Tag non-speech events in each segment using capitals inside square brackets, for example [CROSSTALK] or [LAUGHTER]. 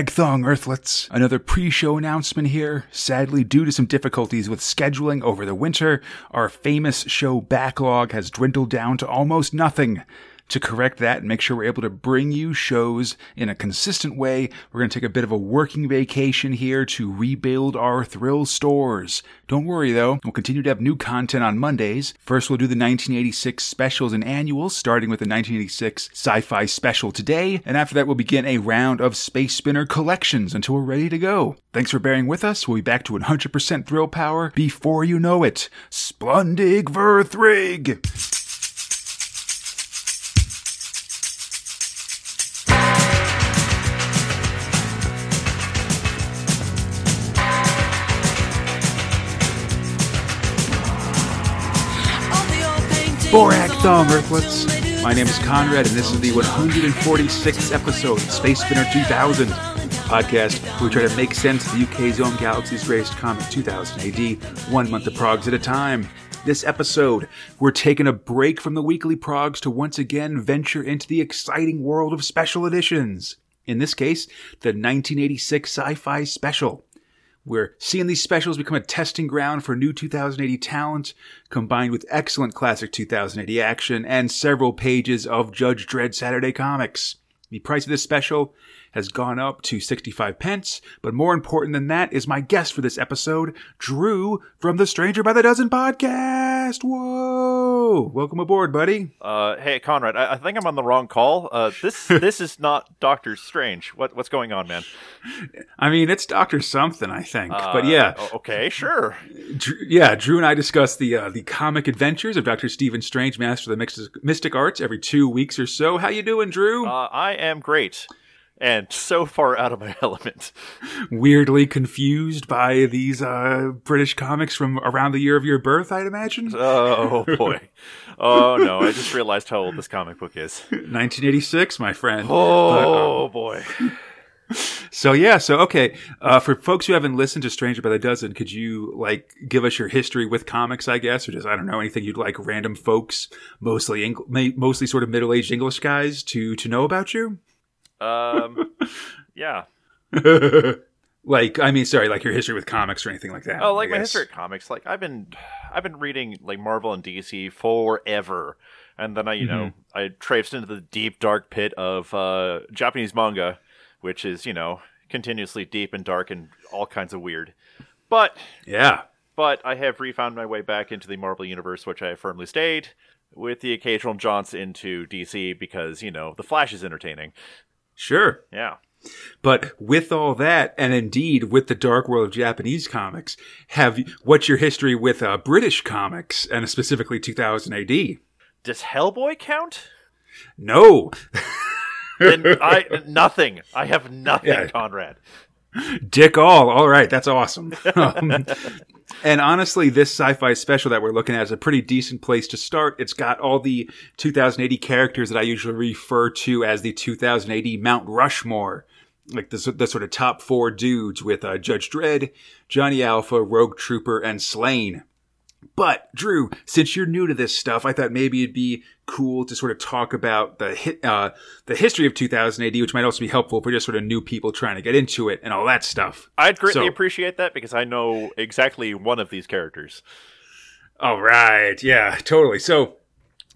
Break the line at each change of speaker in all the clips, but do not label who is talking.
Ragthong Earthlets. Another pre show announcement here. Sadly, due to some difficulties with scheduling over the winter, our famous show backlog has dwindled down to almost nothing. To correct that and make sure we're able to bring you shows in a consistent way, we're going to take a bit of a working vacation here to rebuild our thrill stores. Don't worry though, we'll continue to have new content on Mondays. First, we'll do the 1986 specials and annuals, starting with the 1986 sci fi special today, and after that, we'll begin a round of Space Spinner collections until we're ready to go. Thanks for bearing with us. We'll be back to 100% thrill power before you know it. Splundig Verthrig! Borag Thungg, Earthlets. My name is Conrad, and this is the 146th episode of Space Spinner 2000 podcast, where we try to make sense of the UK's own galaxy's greatest comic, 2000 AD, one month of progs at a time. This episode, we're taking a break from the weekly progs to once again venture into the exciting world of special editions. In this case, the 1986 sci fi special. We're seeing these specials become a testing ground for new 2000 AD talent, combined with excellent classic 2000 AD action and several pages of Judge Dredd Saturday comics. The price of this special has gone up to 65 pence, but more important than that is my guest for this episode, Drew from the Stranger by the Dozen podcast. Whoa! Welcome aboard, buddy.
Uh, hey, Conrad, I, I think I'm on the wrong call. Uh, this [LAUGHS] this is not Doctor Strange. What what's going on, man?
I mean, it's Doctor Something, I think,
Uh,
but yeah,
Okay, sure.
Drew, yeah. Drew and I discuss the uh, the comic adventures of Doctor Stephen Strange, Master of the Mystic, Mystic Arts, every two weeks or so. How you doing, Drew?
Uh, I am great, and so far out of my [LAUGHS] element.
Weirdly confused by these uh, British comics from around the year of your birth, I'd imagine. [LAUGHS]
Oh boy. Oh no! I just realized how old this comic book is.
1986, my friend.
Oh boy.
So yeah, so okay, uh, for folks who haven't listened to Stranger by the Dozen, could you like give us your history with comics, I guess, or just I don't know anything you'd like random folks, mostly Eng- mostly sort of middle aged English guys, to to know about you?
Um. [LAUGHS] Yeah. [LAUGHS]
like, I mean, sorry, like your history with comics or anything like that.
Oh, like
I
my
guess.
history of comics. Like I've been, I've been reading like Marvel and DC forever, and then I, you know, I traipsed into the deep dark pit of uh, Japanese manga, which is you know continuously deep and dark and all kinds of weird. But
Yeah,
but I have refound my way back into the Marvel universe, which I have firmly stayed, with the occasional jaunts into DC because you know the Flash is entertaining.
Sure.
Yeah.
But with all that, and indeed with the dark world of Japanese comics, have what's your history with uh, British comics and specifically 2000 AD?
Does Hellboy count?
No,
Then I [LAUGHS] nothing. I have nothing,
Yeah.
Conrad.
Dick All. All right, that's awesome. [LAUGHS] Um, and honestly, this sci-fi special that we're looking at is a pretty decent place to start. It's got all the 2000 AD characters that I usually refer to as the 2000 AD Mount Rushmore. Like the, the sort of top four dudes with uh, Judge Dredd, Johnny Alpha, Rogue Trooper, and Slain. But Drew, since you're new to this stuff, I thought maybe it'd be cool to sort of talk about the hit, uh, the history of 2000 AD, which might also be helpful for just sort of new people trying to get into it and all that stuff.
I'd greatly
So-
appreciate that because I know exactly one of these characters.
All right, yeah, totally. So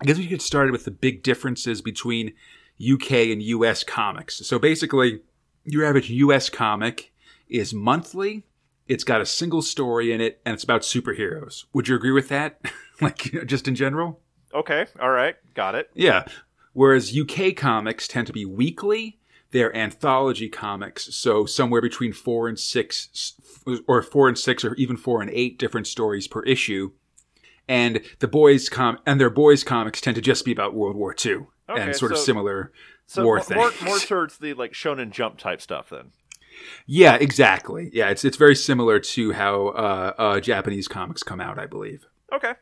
I guess we could start with the big differences between UK and US comics. So basically, your average US comic is monthly. It's got a single story in it, and it's about superheroes. Would you agree with that? [LAUGHS] like, just in general?
Okay, all right, got it.
Yeah. Whereas UK comics tend to be weekly. They're anthology comics, so somewhere between four and six, or four and six, or even four and eight different stories per issue. And the boys com and their boys comics tend to just be about World War II
Okay,
and sort of similar
So
war
mo-
things.
more more [LAUGHS] towards the like Shonen Jump type stuff then.
Yeah, exactly. Yeah, it's it's very similar to how uh, uh, Japanese comics come out, I believe.
Okay.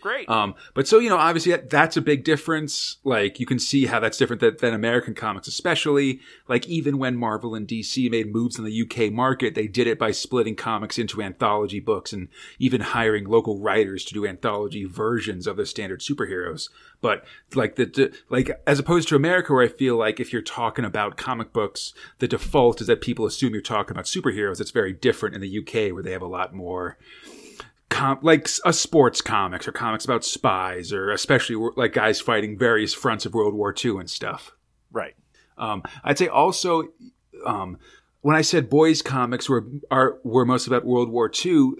Great.
Um, but so you know, obviously that, that's a big difference. Like you can see how that's different than, than American comics, especially. Like even when Marvel and DC made moves in the UK market, they did it by splitting comics into anthology books and even hiring local writers to do anthology versions of the standard superheroes. But like the, the like as opposed to America, where I feel like if you're talking about comic books, the default is that people assume you're talking about superheroes. It's very different in the UK, where they have a lot more com- like a sports comics or comics about spies or especially like guys fighting various fronts of World War II and stuff.
Right.
Um, I'd say also um, when I said boys comics were are were most about World War II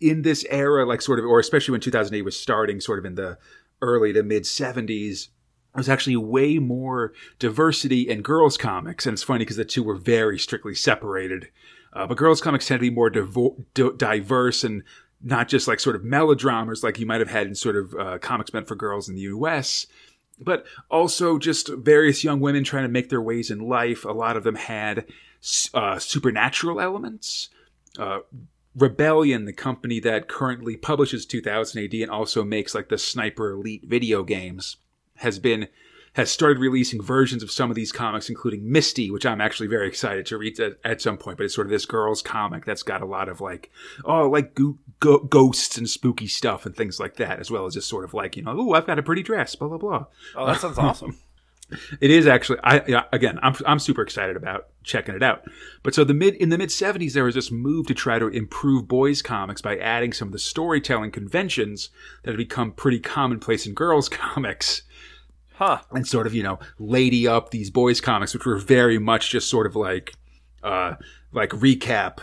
in this era, like sort of, or especially when 2000 AD was starting, sort of in the early to mid 70s. There was actually way more diversity in girls' comics, and it's funny because the two were very strictly separated. Uh, but girls' comics tend to be more divo- d- diverse and not just like sort of melodramas like you might have had in sort of uh, comics meant for girls in the US, but also just various young women trying to make their ways in life. A lot of them had uh, supernatural elements. Uh, Rebellion, the company that currently publishes 2000 AD and also makes like the Sniper Elite video games, has been has started releasing versions of some of these comics, including Misty, which I'm actually very excited to read at, at some point. But it's sort of this girl's comic that's got a lot of like, oh, like go- go- ghosts and spooky stuff and things like that, as well as just sort of like, you know, oh, I've got a pretty dress, blah blah blah.
Oh, that sounds awesome. [LAUGHS]
It is actually. I yeah, again, I'm I'm super excited about checking it out. But so the mid in the mid '70s, there was this move to try to improve boys' comics by adding some of the storytelling conventions that had become pretty commonplace in girls' [LAUGHS] comics
Huh.
and sort of you know lady up these boys comics which were very much just sort of like uh like recap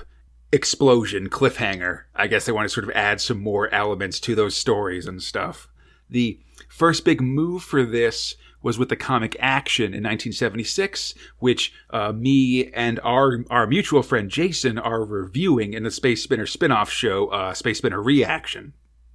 explosion cliffhanger i guess they want to sort of add some more elements to those stories and stuff the first big move for this was with the comic action in 1976 which uh, me and our our mutual friend jason are reviewing in the space spinner spin-off show uh, space spinner reaction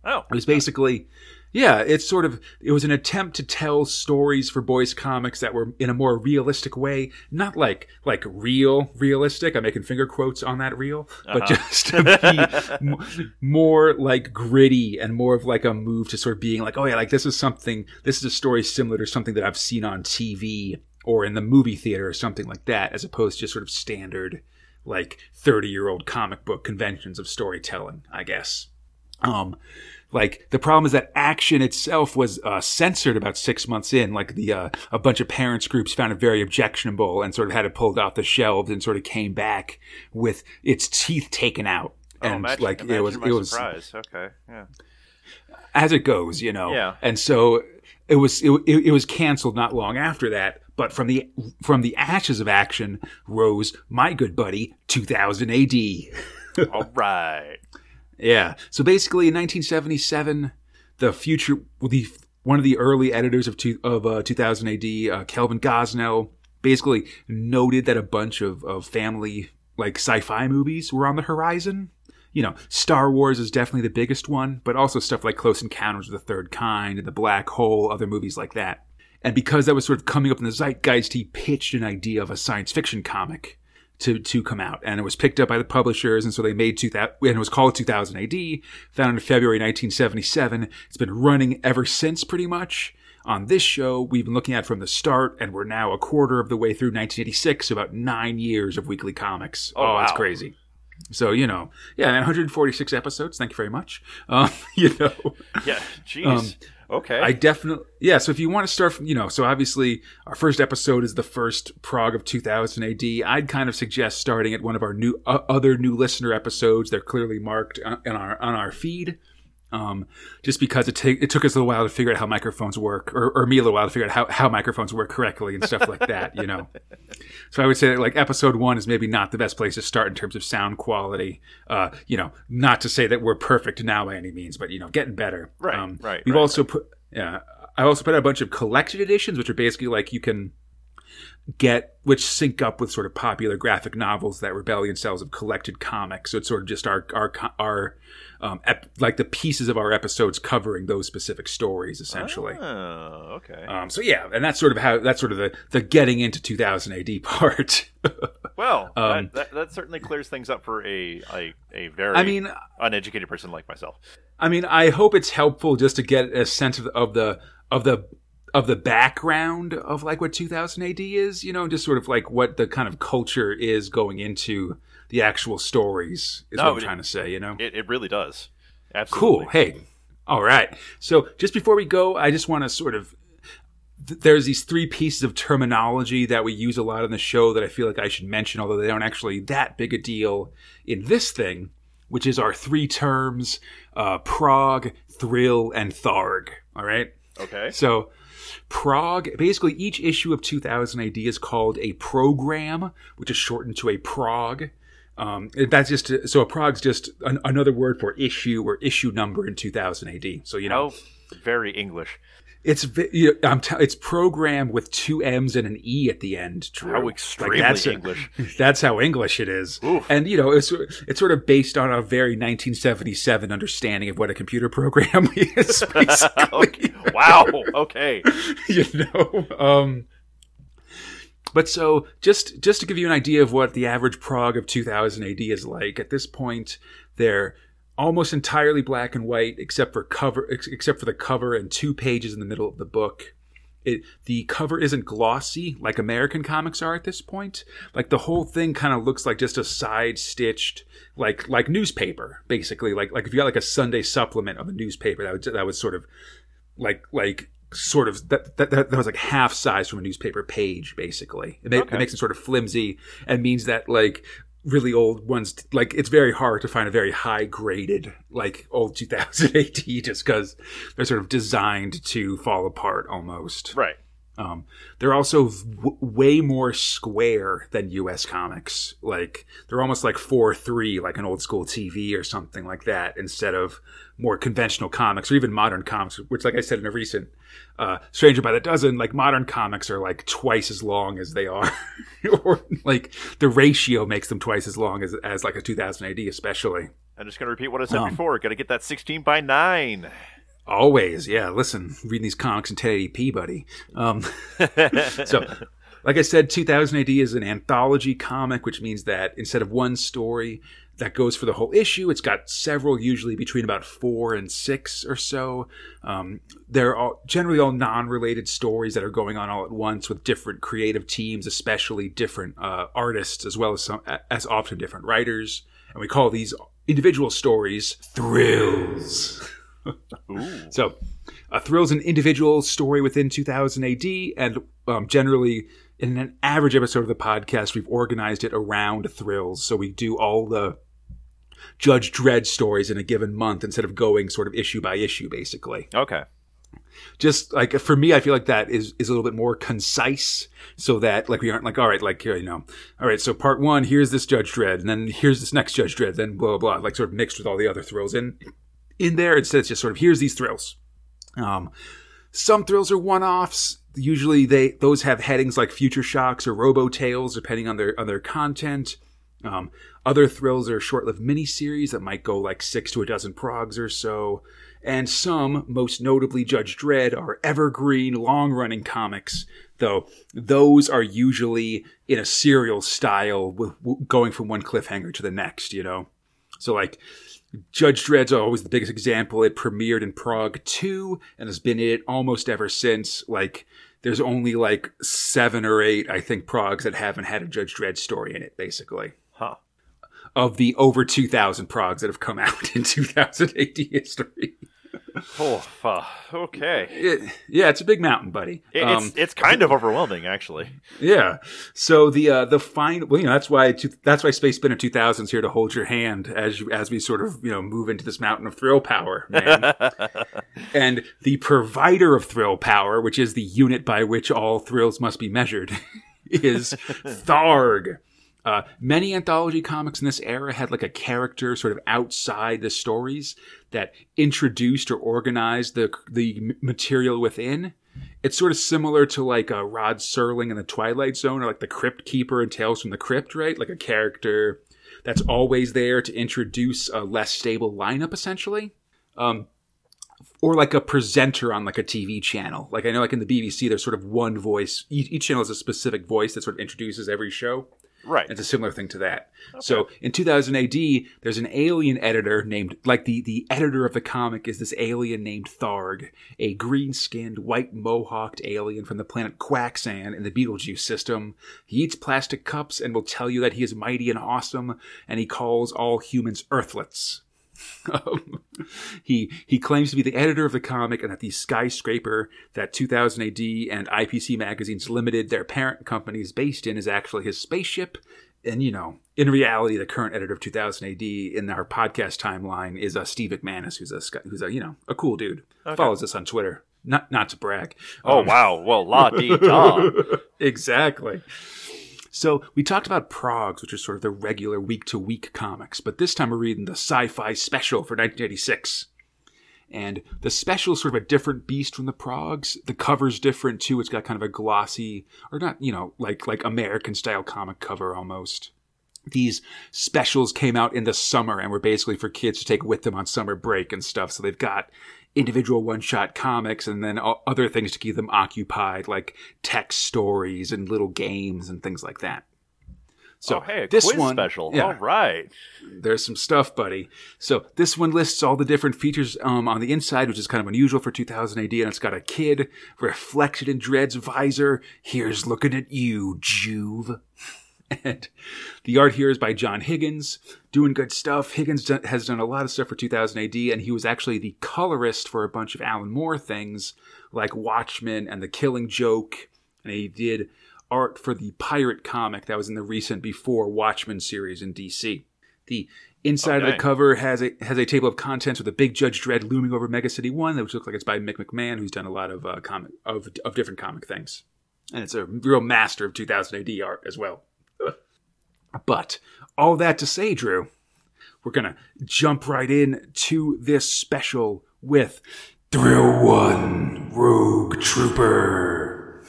Oh.
it was basically, yeah, it's sort of, it was an attempt to tell stories for boys comics that were in a more realistic way, not like, like real realistic. I'm making finger quotes on that real, but just to be [LAUGHS] m- more like gritty and more of like a move to sort of being like, oh yeah, like this is something, this is a story similar to something that I've seen on TV or in the movie theater or something like that, as opposed to just sort of standard, like 30 year old comic book conventions of storytelling, I guess. Um, like the problem is that action itself was uh, censored about six months in. Like the uh, a bunch of parents groups found it very objectionable and sort of had it pulled off the shelves and sort of came back with its teeth taken out.
Oh,
And
imagine,
like it was, it was
surprise. Okay. Yeah.
as it goes, you know.
Yeah.
And so it was it, it was canceled not long after that. But from the from the ashes of action rose my good buddy 2000 AD.
All right.
Yeah. So basically, in 1977, the future, the one of the early editors of two, of uh, 2000 AD, uh, Kelvin Gosnell, basically noted that a bunch of, of family like sci-fi movies were on the horizon. You know, Star Wars is definitely the biggest one, but also stuff like Close Encounters of the Third Kind and The Black Hole, other movies like that. And because that was sort of coming up in the zeitgeist, he pitched an idea of a science fiction comic to to come out, and it was picked up by the publishers, and so they made 2000, and it was called 2000 AD, founded in February 1977. It's been running ever since, pretty much. On this show, we've been looking at it from the start, and we're now a quarter of the way through 1986, so about nine years of weekly comics.
Oh,
Oh,
wow.
crazy. So you know, yeah, 146 episodes. Thank you very much. [LAUGHS] Um, you know,
Yeah. Jeez. Okay.
I definitely yeah. So if you want to start from you know, so obviously our first episode is the first prog of 2000 AD. I'd kind of suggest starting at one of our new uh, other new listener episodes. They're clearly marked on on our on our feed. Um, just because it, ta- it took us a little while to figure out how microphones work, or, or me a little while to figure out how, how microphones work correctly and stuff like that, you know. [LAUGHS] So I would say that, like episode one is maybe not the best place to start in terms of sound quality. Uh, you know, not to say that we're perfect now by any means, but you know, getting better.
Right,
Um,
right,
We've
right,
also put yeah. I also put out a bunch of collected editions, which are basically like you can get which sync up with sort of popular graphic novels that Rebellion sells of collected comics. So it's sort of just our our our um, ep- like the pieces of our episodes covering those specific stories, essentially.
Oh, okay.
Um, so yeah, and that's sort of how that's sort of the the getting into 2000 AD [LAUGHS] part.
well,
um,
that, that that certainly clears things up for a a, a very
I mean,
uneducated person like myself.
I mean, I hope it's helpful just to get a sense of, of the of the of the background of like what 2000 AD is, you know, just sort of like what the kind of culture is going into the actual stories is
No,
what I'm
it-
trying to say, you know.
It, it really does. Absolutely.
Cool. Hey, all right. So just before we go, I just want to sort of. th- There's these three pieces of terminology that we use a lot in the show that I feel like I should mention, although they aren't actually that big a deal in this thing, which is our three terms uh, prog, thrill, and tharg. All right.
Okay.
So, prog, basically, each issue of 2000 AD is called a program, which is shortened to a prog. Um, that's just so a prog's just an, another word for issue or issue number in 2000 AD. So you know,
How very English.
it's you know, I'm t- it's programmed with two M's and an E at the end. Drew.
How
Like,
extremely
that's a-
English. [LAUGHS]
that's how English it is.
Oof.
And you know, it's it's sort of based on a very 1977 understanding of what a computer program [LAUGHS] is. [LAUGHS]
Wow. Okay.
you know um but so just just to give you an idea of what the average prog of 2000 AD is like at this point they're almost entirely black and white except for cover ex- except for the cover and two pages in the middle of the book it, the cover isn't glossy like American comics are at this point. Like the whole thing kind of looks like just a side stitched, like like newspaper, basically. Like like if you got like a Sunday supplement of a newspaper, that would that was sort of like like sort of that that, that was like half size from a newspaper page basically it,
Okay.
it makes it sort of flimsy and means that like really old ones like it's very hard to find a very high graded like old 2000 AD just because they're sort of designed to fall apart almost
Right.
um, they're also w- way more square than U.S. comics. Like they're almost like four three, like an old school TV or something like that, instead of more conventional comics or even modern comics. Which, like I said in a recent uh, Stranger by the Dozen, like modern comics are like twice as long as they are, [LAUGHS] or like the ratio makes them twice as long as as like a 2000 AD, especially.
I'm just going to repeat what I said
Um,
before. Got to get that 16 by 9.
Always, yeah. Listen, reading these comics in 1080p, buddy. Um, [LAUGHS] so, like I said, 2000 AD is an anthology comic, which means that instead of one story that goes for the whole issue, it's got several, usually between about four and six or so. Um, they're all generally all non-related stories that are going on all at once with different creative teams, especially different uh, artists, as well as some, as often different writers. And we call these individual stories thrills. [LAUGHS] So, uh, Thrill's an individual story within 2000 AD, and um, generally, in an average episode of the podcast, we've organized it around Thrills. So we do all the Judge Dredd stories in a given month instead of going sort of issue by issue, basically.
Okay.
Just like for me, I feel like that is is a little bit more concise, so that like we aren't like all right, like you know, all right. So part one, here's this Judge Dredd, and then here's this next Judge Dredd, then blah blah, blah like sort of mixed with all the other thrills in in there. Instead, it's just sort of here's these thrills. Um, some thrills are one-offs. Usually, they those have headings like Future Shocks or Robo Tales, depending on their on their content. Um, other thrills are short-lived miniseries that might go like six to a dozen progs or so. And some, most notably Judge Dredd, are evergreen, long-running comics. Though those are usually in a serial style, with, going from one cliffhanger to the next. You know, so like Judge Dredd's always the biggest example. It premiered in Prog 2 and has been in it almost ever since. Like, there's only like seven or eight, I think, progs that haven't had a Judge Dredd story in it, basically. Of the over 2,000 progs that have come out [LAUGHS] in 2000 AD history.
Oh, uh, okay.
It, yeah, it's a big mountain, buddy.
It,
Um,
it's it's kind of overwhelming, actually.
Yeah. So the uh, the fine, well, you know, that's why two, that's why Space Spinner 2000 is here to hold your hand as you, as we sort of you know move into this mountain of thrill power, man. [LAUGHS] and the provider of thrill power, which is the unit by which all thrills must be measured, [LAUGHS] is Tharg. Uh, many anthology comics in this era had like a character sort of outside the stories that introduced or organized the the material within. It's sort of similar to like a Rod Serling in the Twilight Zone, or like the Crypt Keeper in Tales from the Crypt, right? Like a character that's always there to introduce a less stable lineup, essentially. Um, or like a presenter on like a TV channel. Like I know, like in the BBC, there's sort of one voice. Each, each channel has a specific voice that sort of introduces every show.
Right.
It's a similar thing to that. So in 2000 AD, there's an alien editor named, like the, the editor of the comic is this alien named Tharg, a green skinned, white mohawked alien from the planet Quaxxann in the Betelgeuse system. He eats plastic cups and will tell you that he is mighty and awesome, and he calls all humans Earthlets. [LAUGHS] Um, he he claims to be the editor of the comic and that the skyscraper that 2000 AD and IPC Magazines Limited, their parent company, is based in, is actually his spaceship. And you know, in reality, the current editor of 2000 AD in our podcast timeline is uh, Steve MacManus, who's a who's a you know a cool dude. Follows us on Twitter. Not not to brag.
Oh
Um,
wow. Well, la di da. [LAUGHS]
exactly. So we talked about Progs, which are sort of the regular week to week comics, but this time we're reading the sci-fi special for 1986. And the special is sort of a different beast from the Progs. The cover's different too. It's got kind of a glossy, or not, you know, like like American style comic cover almost. These specials came out in the summer and were basically for kids to take with them on summer break and stuff. So they've got individual one shot comics and then other things to keep them occupied, like text stories and little games and things like that. So
oh, hey, a
this
quiz
one,
special.
yeah,
All right.
there's some stuff, buddy. So this one lists all the different features um, on the inside, which is kind of unusual for 2000 AD, and it's got a kid reflected in Dredd's visor. Here's looking at you, Juve. And the art here is by John Higgins, doing good stuff. Higgins has done a lot of stuff for 2000 AD, and he was actually the colorist for a bunch of Alan Moore things like Watchmen and The Killing Joke, and he did art for the pirate comic that was in the recent Before Watchmen series in DC. The inside of the cover has a has a table of contents with a big Judge Dredd looming over Mega City One, which looks like it's by Mick McMahon, who's done a lot of uh, comic of of different comic things, and it's a real master of 2000 AD art as well. But all that to say, Drew, we're gonna jump right in to this special with Thrill One Rogue Trooper.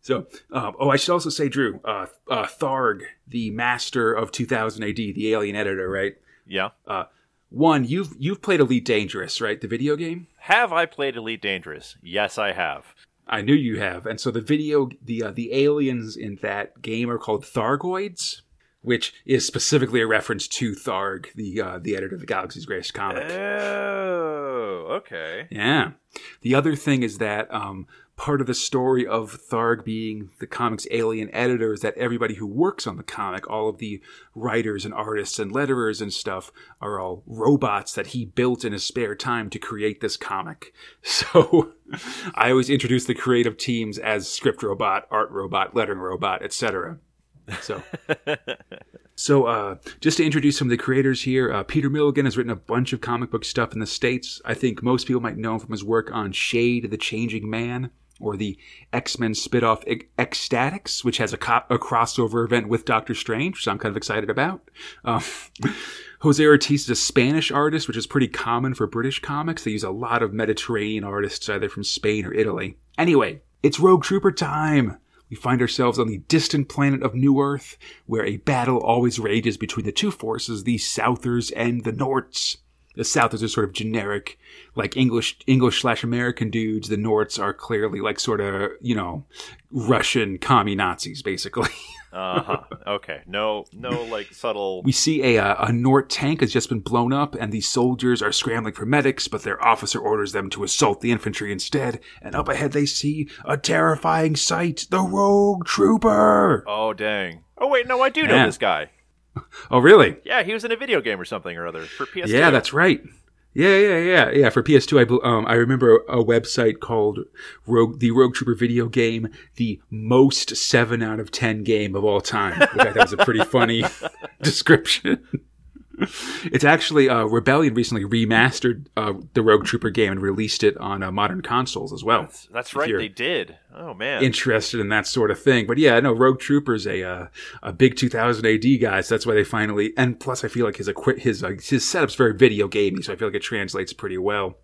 So, um, oh, I should also say, Drew, uh, uh, Tharg, the master of 2000 AD, the alien editor, right?
Yeah.
One, you've you've played Elite Dangerous, right? The video game.
Have I played Elite Dangerous? Yes, I have.
I knew you have. And so the video, the uh, the aliens in that game are called Thargoids, which is specifically a reference to Tharg, the uh, the editor of the Galaxy's Greatest Comic.
Oh, okay.
Yeah. The other thing is that um, part of the story of Tharg being the comic's alien editor is that everybody who works on the comic, all of the writers and artists and letterers and stuff, are all robots that he built in his spare time to create this comic. [LAUGHS] So I always introduce the creative teams as script robot, art robot, lettering robot, etc. So. [LAUGHS] So, uh, just to introduce some of the creators here, uh, Peter Milligan has written a bunch of comic book stuff in the States. I think most people might know him from his work on Shade, the Changing Man, or the X Men spinoff Ec- X-Statix, which has a, co- a crossover event with Doctor Strange, which I'm kind of excited about. Um, [LAUGHS] Jose Ortiz is a Spanish artist, which is pretty common for British comics. They use a lot of Mediterranean artists, either from Spain or Italy. Anyway, it's Rogue Trooper time! We find ourselves on the distant planet of New Earth, where a battle always rages between the two forces, the Southers and the Norts. The Southers are sort of generic, like English English slash American dudes. The Norts are clearly like sort of you know Russian commie Nazis, basically. [LAUGHS]
Uh huh. okay. No, no, like subtle.
We see a, uh, a Nort tank has just been blown up, and these soldiers are scrambling for medics, but their officer orders them to assault the infantry instead. And up ahead, they see a terrifying sight the Rogue Trooper!
Oh dang. Oh wait, no, I do know
Yeah.
this guy.
Oh, really?
Yeah, he was in a video game or something or other for PS2.
Yeah, that's right. Yeah, yeah, yeah, yeah. For PS2, I um, I remember a website called Rogue, the Rogue Trooper video game, the most seven out of ten game of all time. Which I thought was a pretty funny [LAUGHS] description. It's actually uh, Rebellion recently remastered uh, the Rogue Trooper game and released it on uh, modern consoles as well.
That's, that's right. They did. Oh man.
Interested in that sort of thing, but yeah, no, Rogue Trooper's a uh, a big 2000 AD guy, so that's why they finally. And plus, I feel like his equi- his uh, his setup's very video gamey, so I feel like it translates pretty well.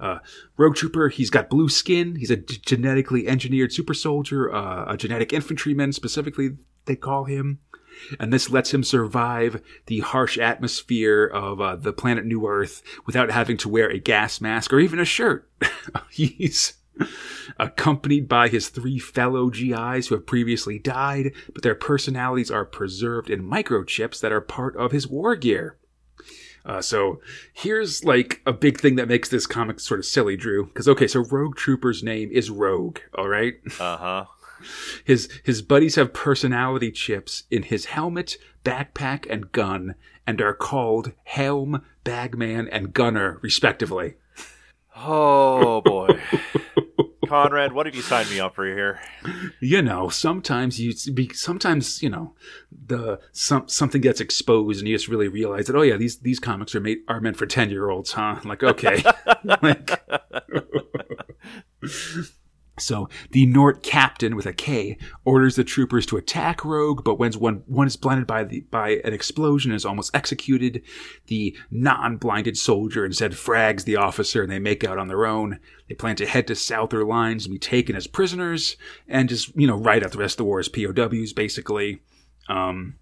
Uh, Rogue Trooper, he's got blue skin. He's a g- genetically engineered super soldier, uh, a genetic infantryman, specifically, they call him. And this lets him survive the harsh atmosphere of uh, the planet New Earth without having to wear a gas mask or even a shirt. [LAUGHS] he's accompanied by his three fellow GIs who have previously died, but their personalities are preserved in microchips that are part of his war gear. Uh, so here's like a big thing that makes this comic sort of silly, Drew. Because okay, so Rogue Trooper's name is Rogue, all right.
Uh huh.
His his buddies have personality chips in his helmet, backpack, and gun, and are called Helm, Bagman, and Gunner, respectively.
Oh boy. [LAUGHS] Conrad, what have you signed me up for here?
You know, sometimes you be sometimes you know the some something gets exposed and you just really realize that oh yeah these these comics are made are meant for ten year olds, huh? Like okay, [LAUGHS] like. [LAUGHS] So the Nort captain with a K orders the troopers to attack Rogue, but when one, one is blinded by the by an explosion and is almost executed, the non-blinded soldier instead frags the officer and they make out on their own. They plan to head to Souther lines and be taken as prisoners and just, you know, ride out the rest of the war as POWs, basically. Um,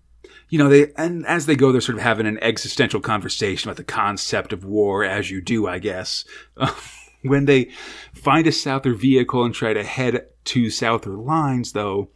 you know, they and as they go, they're sort of having an existential conversation about the concept of war, as you do, I guess. [LAUGHS] when they find a Souther vehicle and try to head to Souther lines, though,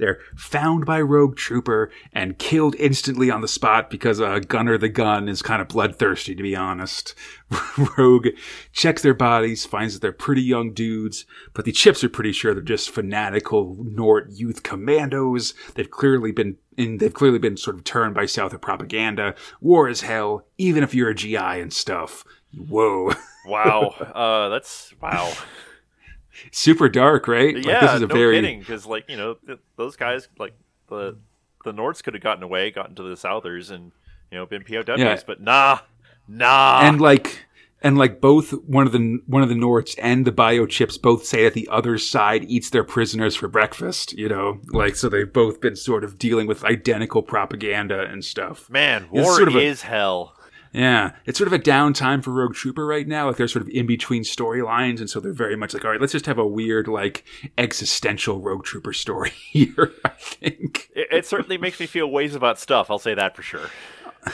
they're found by Rogue Trooper and killed instantly on the spot because uh, Gunner the Gun is kind of bloodthirsty, to be honest. [LAUGHS] Rogue checks their bodies, finds that they're pretty young dudes, but the chips are pretty sure they're just fanatical Nort youth commandos. They've clearly been they've clearly been sort of turned by Souther propaganda. War is hell, even if you're a GI and stuff. Whoa.
wow. [LAUGHS] Uh, that's wow.
Super dark, right?
Yeah, like, this is a no very... kidding. Because like you know, th- those guys like the the Norts could have gotten away, gotten to the Southers, and you know been POWs, yeah. but nah, nah.
And like and like both one of the one of the Norts and the biochips both say that the other side eats their prisoners for breakfast. You know, like so they've both been sort of dealing with identical propaganda and stuff.
Man, war sort of is a, hell.
Yeah, it's sort of a downtime for Rogue Trooper right now. Like they're sort of in between storylines, and so they're very much like, all right, let's just have a weird, like, existential Rogue Trooper story [LAUGHS] here. I think
it, it certainly makes me feel ways about stuff. I'll say that for sure.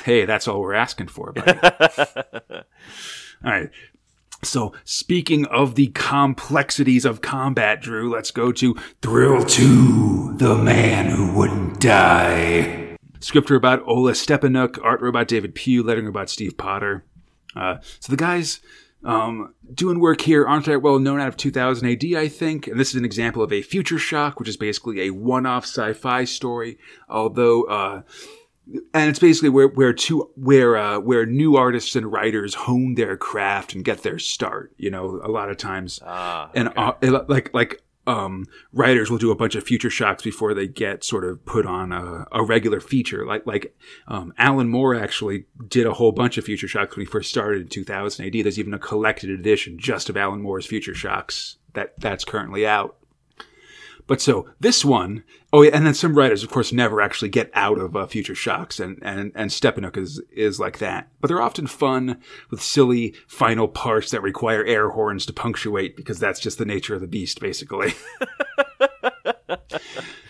Hey, that's all we're asking for, buddy. [LAUGHS] all right. So, speaking of the complexities of combat, Drew, let's go to Thrill 2 The Man Who Wouldn't Die. Scripter about Ola Stepanuk, art robot David Pugh, lettering about Steve Potter. Uh, so the guys um, doing work here aren't that well known out of 2000 AD, I think. And this is an example of a future shock, which is basically a one-off sci-fi story. Although, uh, and it's basically where where two where uh, where new artists and writers hone their craft and get their start. You know, a lot of times,
ah,
okay. and uh, like like um, writers will do a bunch of future shocks before they get sort of put on a, a regular feature. Like like um, Alan Moore actually did a whole bunch of future shocks when he first started in 2000 AD. There's even a collected edition just of Alan Moore's future shocks that that's currently out. But so this one, oh yeah, and then some writers, of course, never actually get out of uh, Future Shocks, and and and Stepanuk is is like that. But they're often fun with silly final parts that require air horns to punctuate because that's just the nature of the beast, basically. [LAUGHS]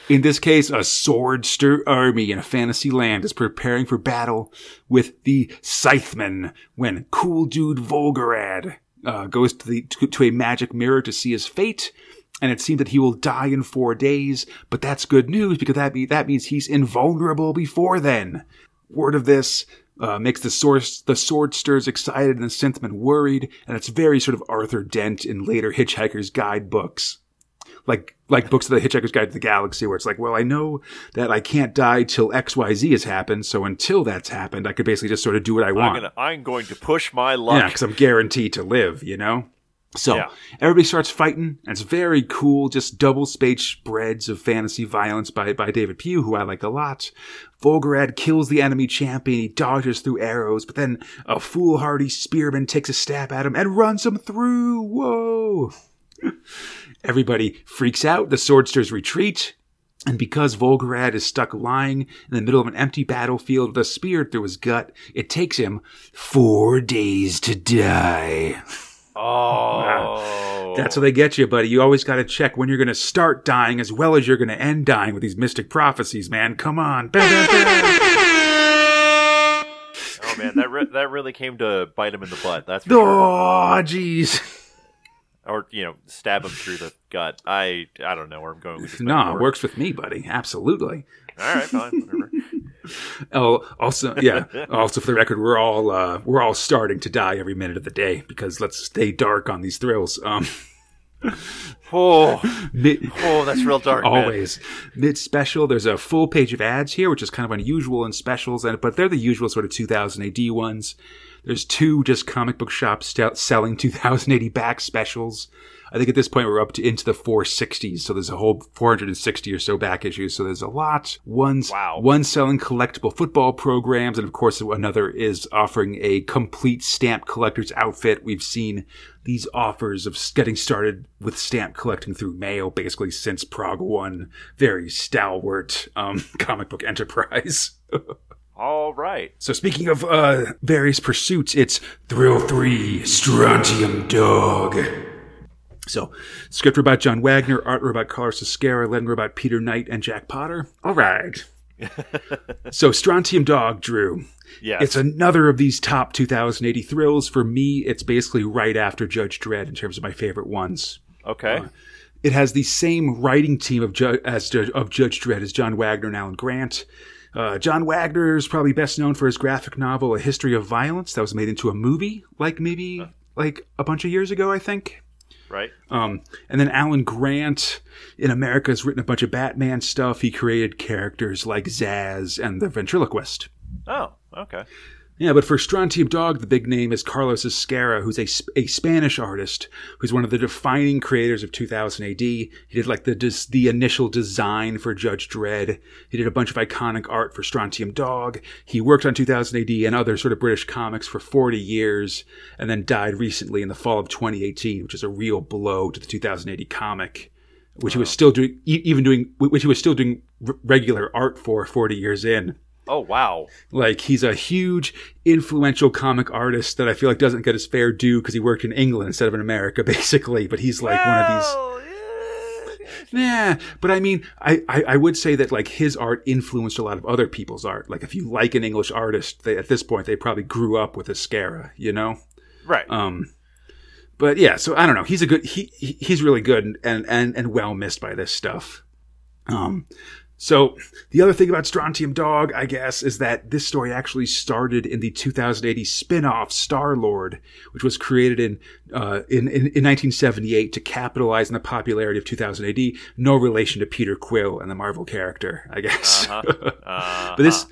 In this case, a swordster army in a fantasy land is preparing for battle with the Scythemen when cool dude Volgarad uh, goes to the to, to a magic mirror to see his fate and it seems that he will die in four days, but that's good news because that, be, that means he's invulnerable before then. Word of this uh, makes the source the swordsters excited and the Scythemen worried, and it's very sort of Arthur Dent in later Hitchhiker's Guide books. Like like books of the Hitchhiker's Guide to the Galaxy, where it's like, well, I know that I can't die till X Y Z has happened, so until that's happened, I could basically just sort of do what I want.
I'm, gonna, I'm going to push my luck.
Yeah, because I'm guaranteed to live, you know. So yeah. everybody starts fighting, and it's very cool, just double spaced spreads of fantasy violence by, by David Pugh, who I like a lot. Volgorad kills the enemy champion, he dodges through arrows, but then a foolhardy spearman takes a stab at him and runs him through. Whoa! [LAUGHS] Everybody freaks out, the swordsters retreat, and because Volgorad is stuck lying in the middle of an empty battlefield with a spear through his gut, it takes him four days to die. [LAUGHS]
Oh.
That's how they get you, buddy. You always got to check when you're going to start dying as well as you're going to end dying with these mystic prophecies, man. Come on. oh,
man, that, re- that really came to bite him in the butt. That's
for Oh, jeez.
or you know, stab him through the gut. I I don't know where I'm going with this.
No, it works with me, buddy. Absolutely.
All right, fine, whatever. [LAUGHS]
Oh, also, yeah. also, for the record, we're all uh, we're all starting to die every minute of the day because let's stay dark on these thrills. Um, [LAUGHS]
oh,
mid,
oh, that's real dark.
always mid special. There's a full page of ads here, which is kind of unusual in specials, and but they're the usual sort of 2000 AD ones. There's two just comic book shops selling 2000 AD back specials. I think at this point we're up to into the 460s, so there's a whole 460 or so back issues. So there's a lot. One's
Wow.
one selling collectible football programs, and of course another is offering a complete stamp collector's outfit. We've seen these offers of getting started with stamp collecting through mail basically since Prog One. Very stalwart um, [LAUGHS] comic book enterprise. [LAUGHS]
All right.
So speaking of uh, various pursuits, it's Thrill 3, Strontium Dog. So, script robot John Wagner, art robot Carlos Ezquerra, legend robot Peter Knight, and Jack Potter. All right. [LAUGHS] so, Strontium Dog, Drew.
Yes.
It's another of these top 2000 AD thrills. For me, it's basically right after Judge Dredd in terms of my favorite ones.
okay.
It has the same writing team of, Ju- as of Judge Dredd as John Wagner and Alan Grant. Uh, John Wagner is probably best known for his graphic novel A History of Violence that was made into a movie, like maybe like a bunch of years ago, I think.
Right.
Um, and then Alan Grant in America has written a bunch of Batman stuff. He created characters like Zsasz and the Ventriloquist.
Oh, okay.
Yeah, but for Strontium Dog, the big name is Carlos Ezquerra, who's a, a Spanish artist who's one of the defining creators of 2000 AD. He did like the des- the initial design for Judge Dredd. He did a bunch of iconic art for Strontium Dog. He worked on 2000 AD and other sort of British comics for 40 years, and then died recently in the fall of 2018, which is a real blow to the 2000 AD comic, which he was still doing, even doing, which he was still doing regular art for 40 years in.
Oh, wow.
Like he's a huge, influential comic artist that I feel like doesn't get his fair due because he worked in England instead of in America, [LAUGHS] basically. But he's like one of these.
Well, yeah.
Nah, but I mean, I, I, I would say that like his art influenced a lot of other people's art. Like if you like an English artist, they, at this point they probably grew up with Ezquerra, you know.
Right.
Um, but yeah, so I don't know. He's a good. He he- he's really good and and and, and well missed by this stuff. Um, so the other thing about Strontium Dog, I guess, is that this story actually started in the 2000 AD spin-off Star Lord, which was created in, uh, in, in in 1978 to capitalize on the popularity of 2000 AD. No relation to Peter Quill and the Marvel character, I guess.
Uh, [LAUGHS]
But this,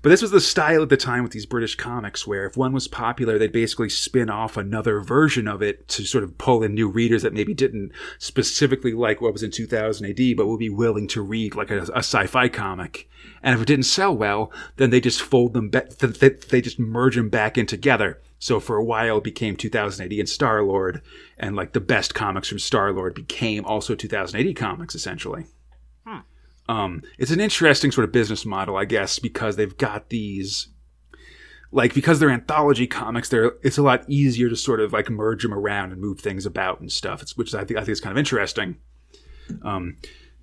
but this was the style at the time with these British comics, where if one was popular, they'd basically spin off another version of it to sort of pull in new readers that maybe didn't specifically like what was in 2000 AD, but would be willing to read like a, a sci-fi comic. And if it didn't sell well, then they just fold them back. They, they just merge them back in together. So for a while, it became 2000 AD and Star Lord, and like the best comics from Star Lord became also 2000 AD comics, essentially. Um, it's an interesting sort of business model, I guess, because they've got these, like, because they're anthology comics, they're it's a lot easier to sort of like merge them around and move things about and stuff. It's which I think I think is kind of interesting. Um,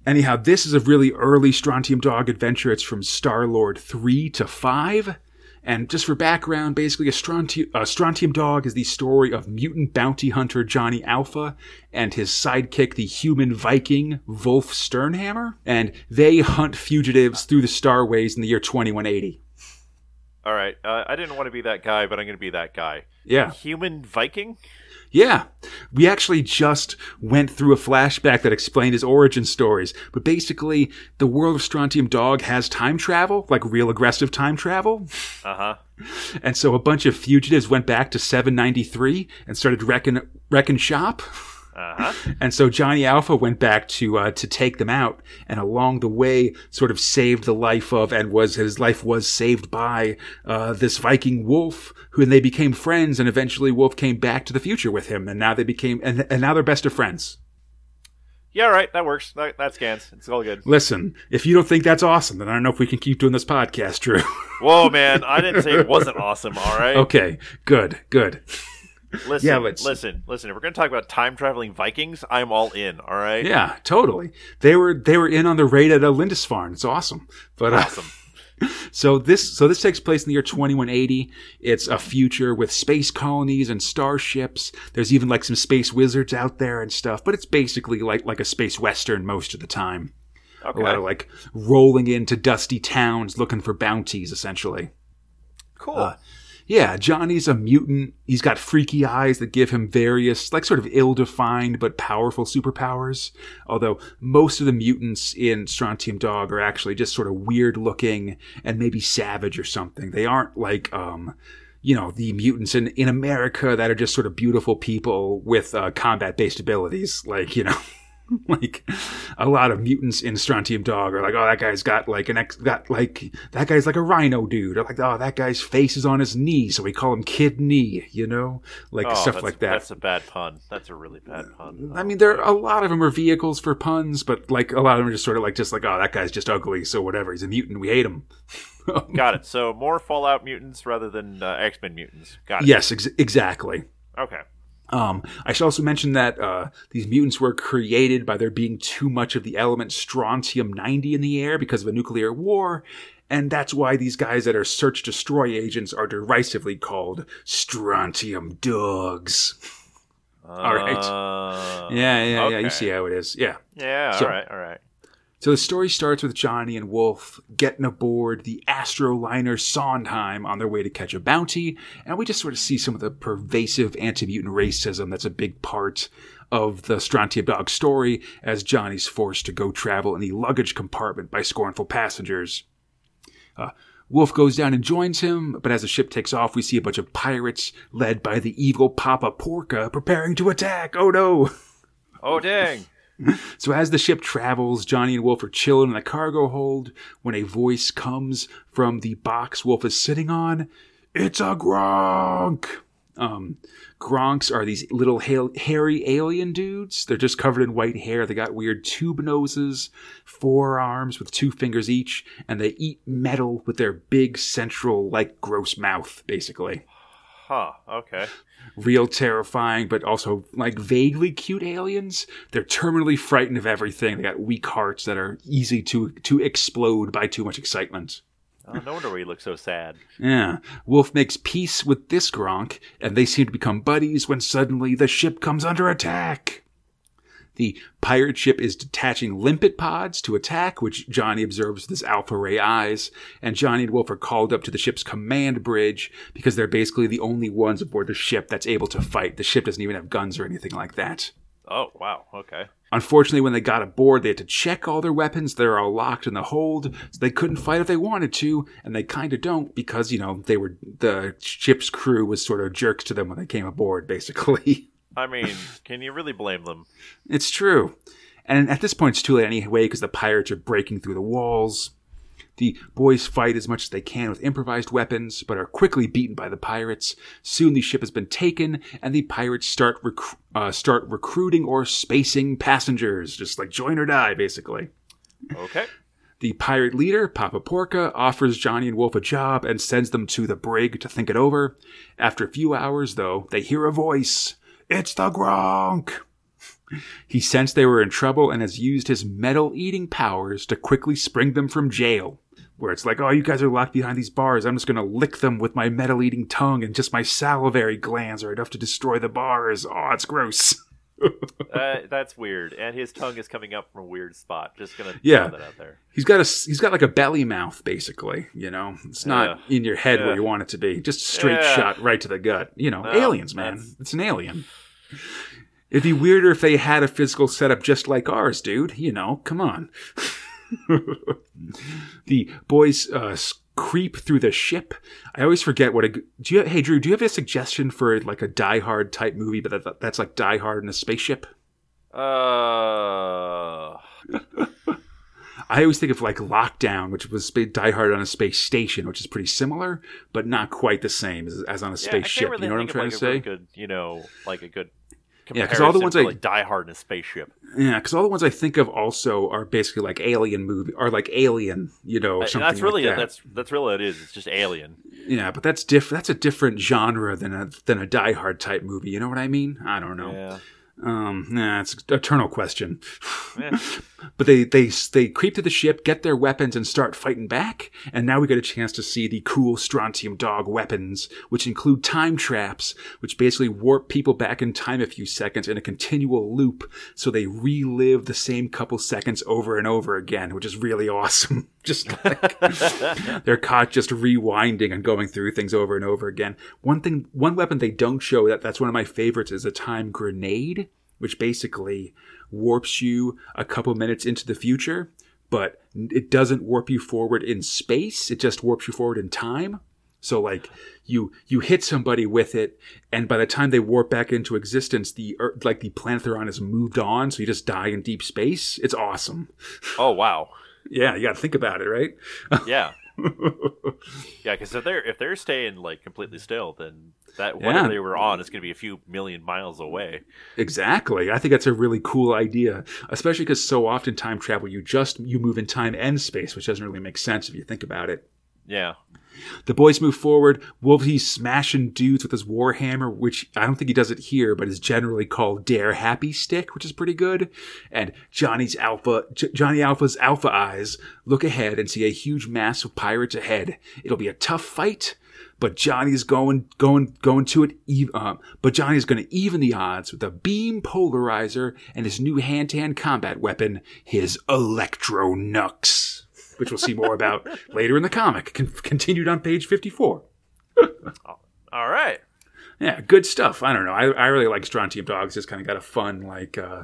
anyhow, this is a really early Strontium Dog adventure. It's from Star Lord three to five. And just for background, basically, a Strontium, a Strontium Dog is the story of mutant bounty hunter Johnny Alpha and his sidekick, the human Viking Wulf Sternhammer. And they hunt fugitives through the starways in the year 2180.
all right. Uh, I didn't want to be that guy, but I'm going to be that guy.
Yeah.
Human Viking?
Yeah. We actually just went through a flashback that explained his origin stories. But basically, the world of Strontium Dog has time travel, like real aggressive time travel.
Uh huh.
And so a bunch of fugitives went back to 793 and started wrecking, wrecking shop.
Uh huh.
And so Johnny Alpha went back to uh, to take them out, and along the way, sort of saved the life of, and was his life was saved by uh, this Viking wolf, who and they became friends, and eventually Wulf came back to the future with him, and now they became, and, and now they're best of friends.
Yeah, right. That works. That, that scans. It's all good.
Listen, if you don't think that's awesome, then I don't know if we can keep doing this podcast, Drew.
Whoa, man. I didn't say it wasn't awesome, all right? [LAUGHS]
okay, good, good.
Listen,
Yeah, let's-
listen, listen. If we're going to talk about time traveling Vikings, I'm all in, all right?
Yeah, totally. They were they were in on the raid at a Lindisfarne. It's awesome. But uh,
Awesome. [LAUGHS]
so this so this takes place in the year 2180. It's a future with space colonies and starships. There's even like some space wizards out there and stuff, but it's basically like like a space western most of the time.
Okay.
A lot of like rolling into dusty towns looking for bounties, essentially.
cool.
Uh, Yeah, Johnny's a mutant. He's got freaky eyes that give him various, like, sort of ill defined but powerful superpowers. Although most of the mutants in Strontium Dog are actually just sort of weird looking and maybe savage or something. They aren't like, um, you know, the mutants in, in America that are just sort of beautiful people with uh, combat based abilities. Like, you know. [LAUGHS] [LAUGHS] like a lot of mutants in Strontium Dog are like, oh, that guy's got like an ex, got like that guy's like a rhino dude. Or like, oh, that guy's face is on his knee, so we call him Kid Knee. You know, like
oh,
stuff like that.
That's a bad pun. That's a really bad pun.
I mean, there are a lot of them are vehicles for puns, but like a lot of them are just sort of like just like, oh, that guy's just ugly, so whatever. He's a mutant. We hate him. [LAUGHS]
Got it. So more Fallout mutants rather than uh, X Men mutants. Got it.
yes, ex- exactly.
Okay.
Um, I should also mention that uh, these mutants were created by there being too much of the element strontium 90 in the air because of a nuclear war. And that's why these guys that are search destroy agents are derisively called strontium dogs. [LAUGHS] All right.
Uh,
Yeah, yeah, yeah.
okay.
You see how it is. Yeah.
Yeah.
So-
all right. All right.
So the story starts with Johnny and Wulf getting aboard the astroliner Sondheim on their way to catch a bounty, and we just sort of see some of the pervasive anti-mutant racism that's a big part of the Strontium Dog story as Johnny's forced to go travel in the luggage compartment by scornful passengers. Uh, Wulf goes down and joins him, but as the ship takes off, we see a bunch of pirates led by the evil Papa Porca preparing to attack. Oh no!
Oh dang.
So as the ship travels, Johnny and Wulf are chilling in the cargo hold when a voice comes from the box Wulf is sitting on. It's a Gronk. Um, Gronks are these little ha- hairy alien dudes. They're just covered in white hair. They got weird tube noses, forearms with two fingers each, and they eat metal with their big central, like, gross mouth, basically
Huh. Okay.
real terrifying, but also like vaguely cute aliens. They're terminally frightened of everything. They got weak hearts that are easy to to explode by too much excitement.
Oh, no wonder he looks so sad.
Yeah. Wulf makes peace with this Gronk, and they seem to become buddies when suddenly the ship comes under attack. The pirate ship is detaching limpet pods to attack, which Johnny observes with his alpha ray eyes, and Johnny and Wulf are called up to the ship's command bridge because they're basically the only ones aboard the ship that's able to fight. The ship doesn't even have guns or anything like that.
Oh wow. Okay.
Unfortunately, when they got aboard, they had to check all their weapons. They're all locked in the hold, so they couldn't fight if they wanted to, and they kind of don't because, you know, they were, the ship's crew was sort of jerks to them when they came aboard, basically. [LAUGHS]
I mean, can you really blame them?
It's true. And at this point, it's too late anyway because the pirates are breaking through the walls. The boys fight as much as they can with improvised weapons, but are quickly beaten by the pirates. Soon the ship has been taken, and the pirates start rec- uh, start recruiting or spacing passengers, just like join or die, basically.
Okay.
The pirate leader, Papa Porca, offers Johnny and Wulf a job and sends them to the brig to think it over. After a few hours, though, they hear a voice. It's the Gronk! He sensed they were in trouble and has used his metal eating powers to quickly spring them from jail. Where it's like, oh, you guys are locked behind these bars. I'm just going to lick them with my metal eating tongue, and just my salivary glands are enough to destroy the bars. Oh, it's gross. [LAUGHS]
Uh, that's weird. And his tongue is coming up from a weird spot. Just gonna
Yeah.
throw that out there.
He's got a he's got like a belly mouth basically, you know. It's not in your head
Yeah.
where you want it to be. Just straight
Yeah.
shot right to the gut. You know,
No,
aliens, man.
that's-
It's an alien. It'd be weirder if they had a physical setup just like ours, dude. You know, come on. [LAUGHS] the boys uh, creep through the ship. I always forget what a. Do you? Hey, Drew, do you have a suggestion for like a Die Hard type movie, but that, that's like Die Hard in a spaceship?
Uh,
I always think of like Lockdown, which was Die Hard on a space station, which is pretty similar, but not quite the same as, as on a
yeah, I
space
can't
ship.
really
you know what I'm trying
of
to
like
say?
really good, you know, like a good.
yeah, because all the ones I-
like Die Hard in a spaceship.
Yeah, because all the ones I think of also are basically like Alien movie, or like Alien, you know, something.
that's really
like that.
that's that's really what it is. It's just Alien.
yeah, but that's diff. That's a different genre than a than a Die Hard type movie. You know what I mean? I don't know.
Yeah.
Um, nah, it's an eternal question.
Yeah. [LAUGHS]
but they they they creep to the ship, get their weapons, and start fighting back. And now we get a chance to see the cool strontium dog weapons, which include time traps, which basically warp people back in time a few seconds in a continual loop, so they relive the same couple seconds over and over again, which is really awesome. [LAUGHS] just like [LAUGHS] they're caught just rewinding and going through things over and over again. One thing, one weapon they don't show that that's one of my favorites is a time grenade, which basically warps you a couple minutes into the future, but it doesn't warp you forward in space. It just warps you forward in time. So like you you hit somebody with it, and by the time they warp back into existence, the Earth, like the planet they're on has moved on, so you just die in deep space. It's awesome.
Oh wow. [LAUGHS]
yeah, you got to think about it, right?
Yeah. [LAUGHS] yeah, because if they're if they're staying like completely still, then that whatever
Yeah.
they were on is going to be a few million miles away.
Exactly. I think that's a really cool idea, especially because so often time travel you just you move in time and space, which doesn't really make sense if you think about it.
Yeah.
The boys move forward. Wolfie's smashing dudes with his warhammer, which I don't think he does it here, but is generally called Der Happy Stick, which is pretty good. And Johnny's alpha, J- Johnny Alpha's alpha eyes look ahead and see a huge mass of pirates ahead. It'll be a tough fight, but Johnny's going, going, going to it. Uh, but Johnny's going to even the odds with a beam polarizer and his new hand-to-hand combat weapon, his Electro-Knux which we'll see more about [LAUGHS] later in the comic, con- continued on page 54. [LAUGHS]
All right.
Yeah, good stuff. I don't know. I, I really like Strontium Dogs. It's kind of got a fun, like, uh,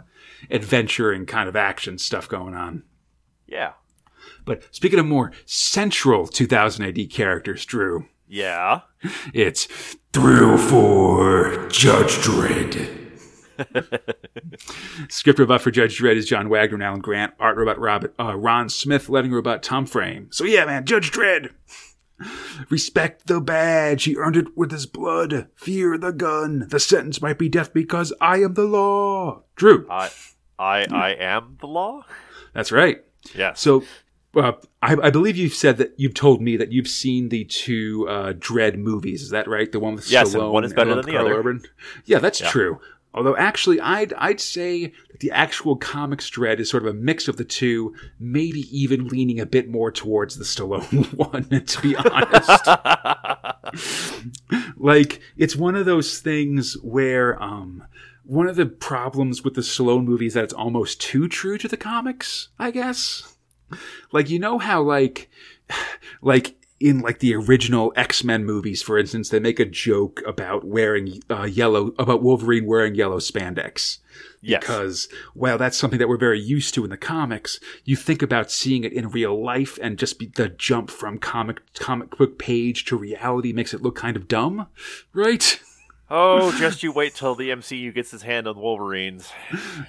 adventuring kind of action stuff going on.
Yeah.
But speaking of more central 2000 AD characters, Drew,
Yeah.
it's through for Judge Dredd. [LAUGHS] Script robot for Judge Dredd is John Wagner and Alan Grant. Art robot Robert, uh, Ron Smith. Letting robot Tom Frame. So yeah, man, Judge Dredd. Respect the badge. He earned it with his blood. Fear the gun. The sentence might be death because I am the law. Drew.
I I I am the law.
That's right.
Yeah.
So, uh, I, I believe you've said that you've told me that you've seen the two uh, Dredd movies. Is that right? The one with
Yes, and
Stallone
one is better
and
than the other.
Urban? Yeah, that's
Yeah.
true. Although actually, I'd I'd say that the actual comics Dredd is sort of a mix of the two, maybe even leaning a bit more towards the Stallone [LAUGHS] one. To be honest, [LAUGHS] like it's one of those things where um one of the problems with the Stallone movie is that it's almost too true to the comics, I guess. Like you know how like like in like the original X-Men movies for instance they make a joke about wearing uh, yellow about Wolverine wearing yellow spandex?
Yes.
because well that's something that we're very used to in the comics. You think about seeing it in real life and just be, the jump from comic comic book page to reality makes it look kind of dumb right
Oh, [LAUGHS] just you wait till the MCU gets his hand on the Wolverines.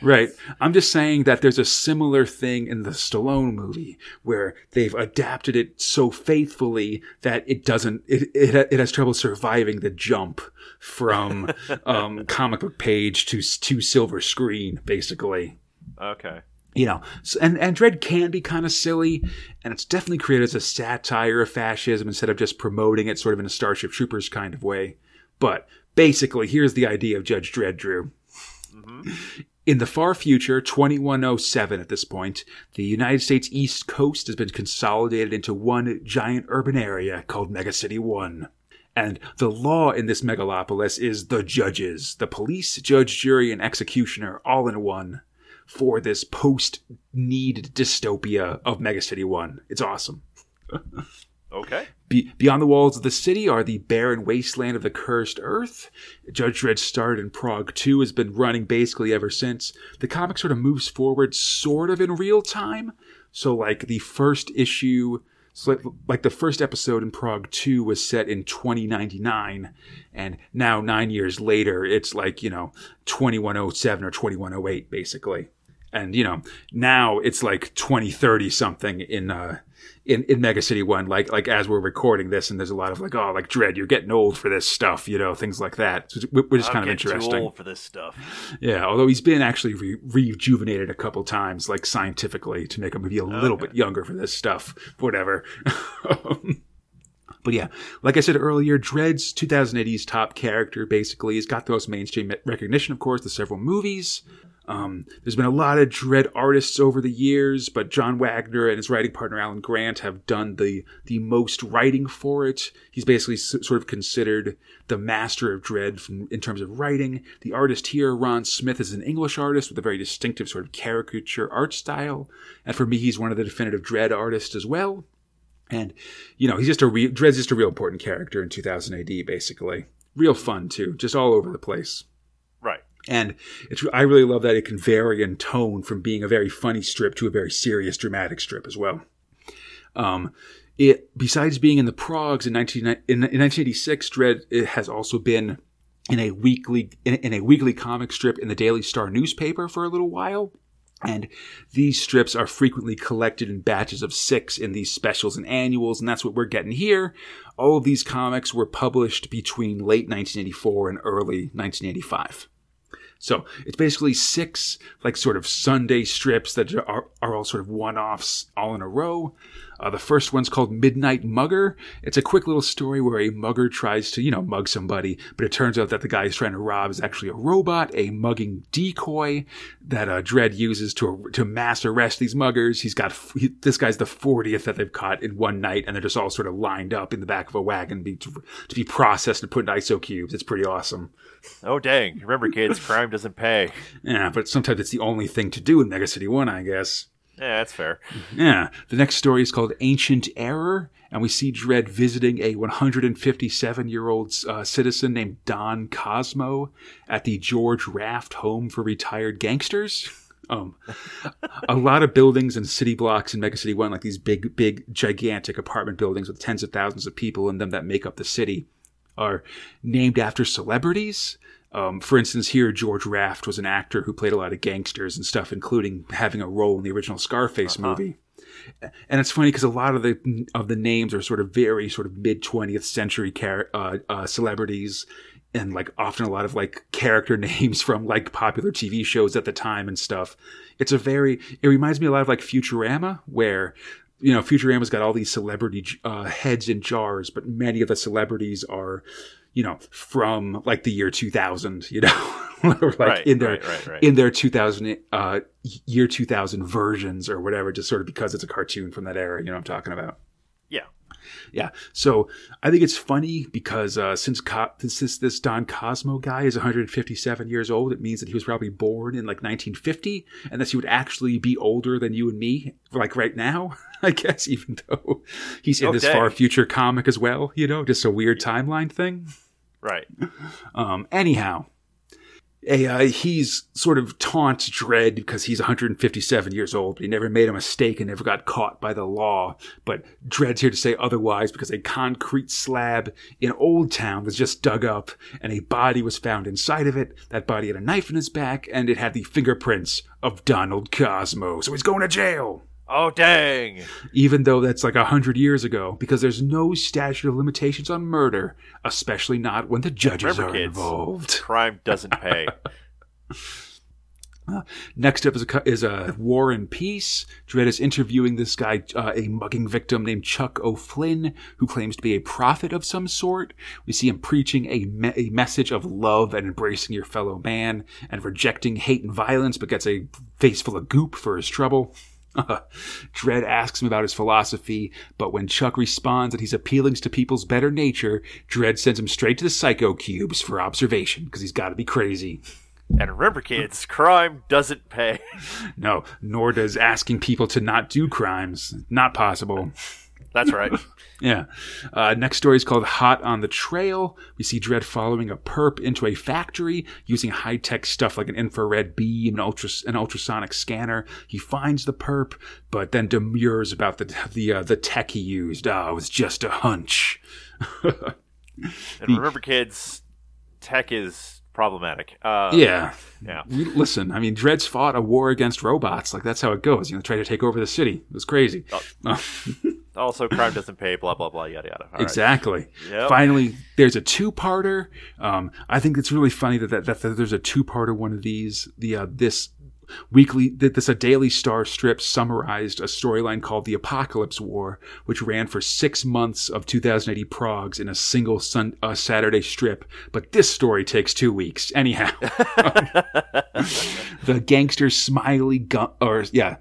right i'm just saying that there's a similar thing in the stallone movie where they've adapted it so faithfully that it doesn't it, it, it has trouble surviving the jump from [LAUGHS] um, comic book page to to silver screen basically
Okay.
you know, and and Dredd can be kind of silly, and it's definitely created as a satire of fascism instead of just promoting it sort of in a Starship Troopers kind of way. But basically, here's the idea of Judge Dredd, Drew. Mm-hmm. In the far future, 2107 at this point, the United States East Coast has been consolidated into one giant urban area called Megacity 1. And the law in this megalopolis is the judges, the police, judge, jury, and executioner all in one for this post need dystopia of Megacity 1. It's awesome. [LAUGHS]
Okay.
Be- beyond the walls of the city are the barren wasteland of the cursed earth. Judge Dredd started in Prog 2, has been running basically ever since. The comic sort of moves forward sort of in real time. So, like, the first issue, so like, like the first episode in Prog 2 was set in 2099. And now, nine years later, it's like, you know, 2107 or 2108, basically. And, you know, now it's like 2030 something in, uh, in, in Mega City One, like like as we're recording this, and there's a lot of like, oh, like Dredd, you're getting old for this stuff, you know, things like that, so, wh- which is kind of interesting.
old for this stuff.
Yeah, although he's been actually re- rejuvenated a couple times, like scientifically, to make him maybe a little bit younger for this stuff. Whatever. [LAUGHS] But yeah, like I said earlier, Dredd's 2000 AD's top character basically has got the most mainstream recognition, of course, the several movies. Um, there's been a lot of Dredd artists over the years, but John Wagner and his writing partner Alan Grant have done the the most writing for it. He's basically s- sort of considered the master of Dredd from, in terms of writing. The artist here, Ron Smith, is an English artist with a very distinctive sort of caricature art style, and for me, he's one of the definitive Dredd artists as well. And you know, he's just a re- Dredd's just a real important character in 2000 AD, basically. Real fun too, just all over the place.
Right.
And it's, I really love that it can vary in tone from being a very funny strip to a very serious, dramatic strip as well. Um, it besides being in the Progs in, 19, in, in 1986, Dredd it has also been in a weekly in, in a weekly comic strip in the Daily Star newspaper for a little while. And these strips are frequently collected in batches of six in these specials and annuals, and that's what we're getting here. All of these comics were published between late 1984 and early 1985. So it's basically six like sort of Sunday strips that are, are all sort of one-offs all in a row. Uh, the first one's called Midnight Mugger. It's a quick little story where a mugger tries to, you know, mug somebody, but it turns out that the guy he's trying to rob is actually a robot, a mugging decoy that uh, Dredd uses to to mass arrest these muggers. He's got he, this guy's the 40th that they've caught in one night, and they're just all sort of lined up in the back of a wagon be, to, to be processed and put in ISO cubes. It's pretty awesome.
Oh dang! Remember, kids, crime doesn't pay.
Yeah, but sometimes it's the only thing to do in Mega City One, I guess.
Yeah, that's fair.
Yeah. The next story is called Ancient Error, and we see Dredd visiting a 157 year old uh, citizen named Don Cosmo at the George Raft Home for Retired Gangsters. Um, a lot of buildings and city blocks in Mega City 1, like these big, big, gigantic apartment buildings with tens of thousands of people in them that make up the city, are named after celebrities. Um, for instance, here George Raft was an actor who played a lot of gangsters and stuff, including having a role in the original Scarface uh-huh. movie. And it's funny because a lot of the of the names are sort of very sort of mid twentieth century car- uh, uh, celebrities, and like often a lot of like character [LAUGHS] names from like popular TV shows at the time and stuff. It's a very it reminds me a lot of like Futurama, where you know Futurama's got all these celebrity uh, heads in jars, but many of the celebrities are you know, from like the year 2000, you know, [LAUGHS] like right, in their, right, right, in their 2000, uh, year 2000 versions or whatever, just sort of because it's a cartoon from that era, you know what I'm talking about?
Yeah.
So I think it's funny because, uh, since Co- this, this Don Cosmo guy is 157 years old, it means that he was probably born in like 1950 and that he would actually be older than you and me, like right now. [LAUGHS] I guess, even though he's in okay. this far future comic as well, you know, just a weird timeline thing.
Right.
Um, anyhow, he's sort of taunts Dredd because he's 157 years old, but he never made a mistake and never got caught by the law. But Dredd's here to say otherwise because a concrete slab in Old Town was just dug up and a body was found inside of it. That body had a knife in his back and it had the fingerprints of Donald Cosmo. So he's going to jail.
Oh dang!
Even though that's like a hundred years ago, because there's no statute of limitations on murder, especially not when the judges Remember, are kids, involved.
Crime doesn't pay. [LAUGHS]
Next up is a, is a War and Peace. Dredd is interviewing this guy, uh, a mugging victim named Chuck O'Flynn, who claims to be a prophet of some sort. We see him preaching a, me- a message of love and embracing your fellow man and rejecting hate and violence, but gets a face full of goop for his trouble. [LAUGHS] Dredd asks him about his philosophy, but when Chuck responds that he's appealing to people's better nature, Dredd sends him straight to the Psycho Cubes for observation because he's got to be crazy.
And remember, kids, crime doesn't pay. [LAUGHS]
No, nor does asking people to not do crimes. Not possible.
That's right. [LAUGHS]
yeah. Uh, next story is called Hot on the Trail. We see Dredd following a perp into a factory using high tech stuff like an infrared beam, an, ultra, an ultrasonic scanner. He finds the perp, but then demurs about the the uh, the tech he used. Oh, it was just a hunch. [LAUGHS]
and remember, kids, tech is problematic. Uh,
yeah,
yeah.
Listen, I mean, Dredd's fought a war against robots. Like that's how it goes. You know, try to take over the city. It was crazy.
Oh. [LAUGHS] also, crime doesn't pay. Blah blah blah. Yada yada.
All exactly. Right. Yep. Finally, there's a two-parter. Um, I think it's really funny that, that, that, that there's a two-parter one of these. The uh, this weekly this a Daily Star strip summarized a storyline called the Apocalypse War, which ran for six months of 2000 AD progs in a single sun, uh, Saturday strip. But this story takes two weeks. Anyhow, [LAUGHS] [LAUGHS] the gangster Smiley Gun, or yeah.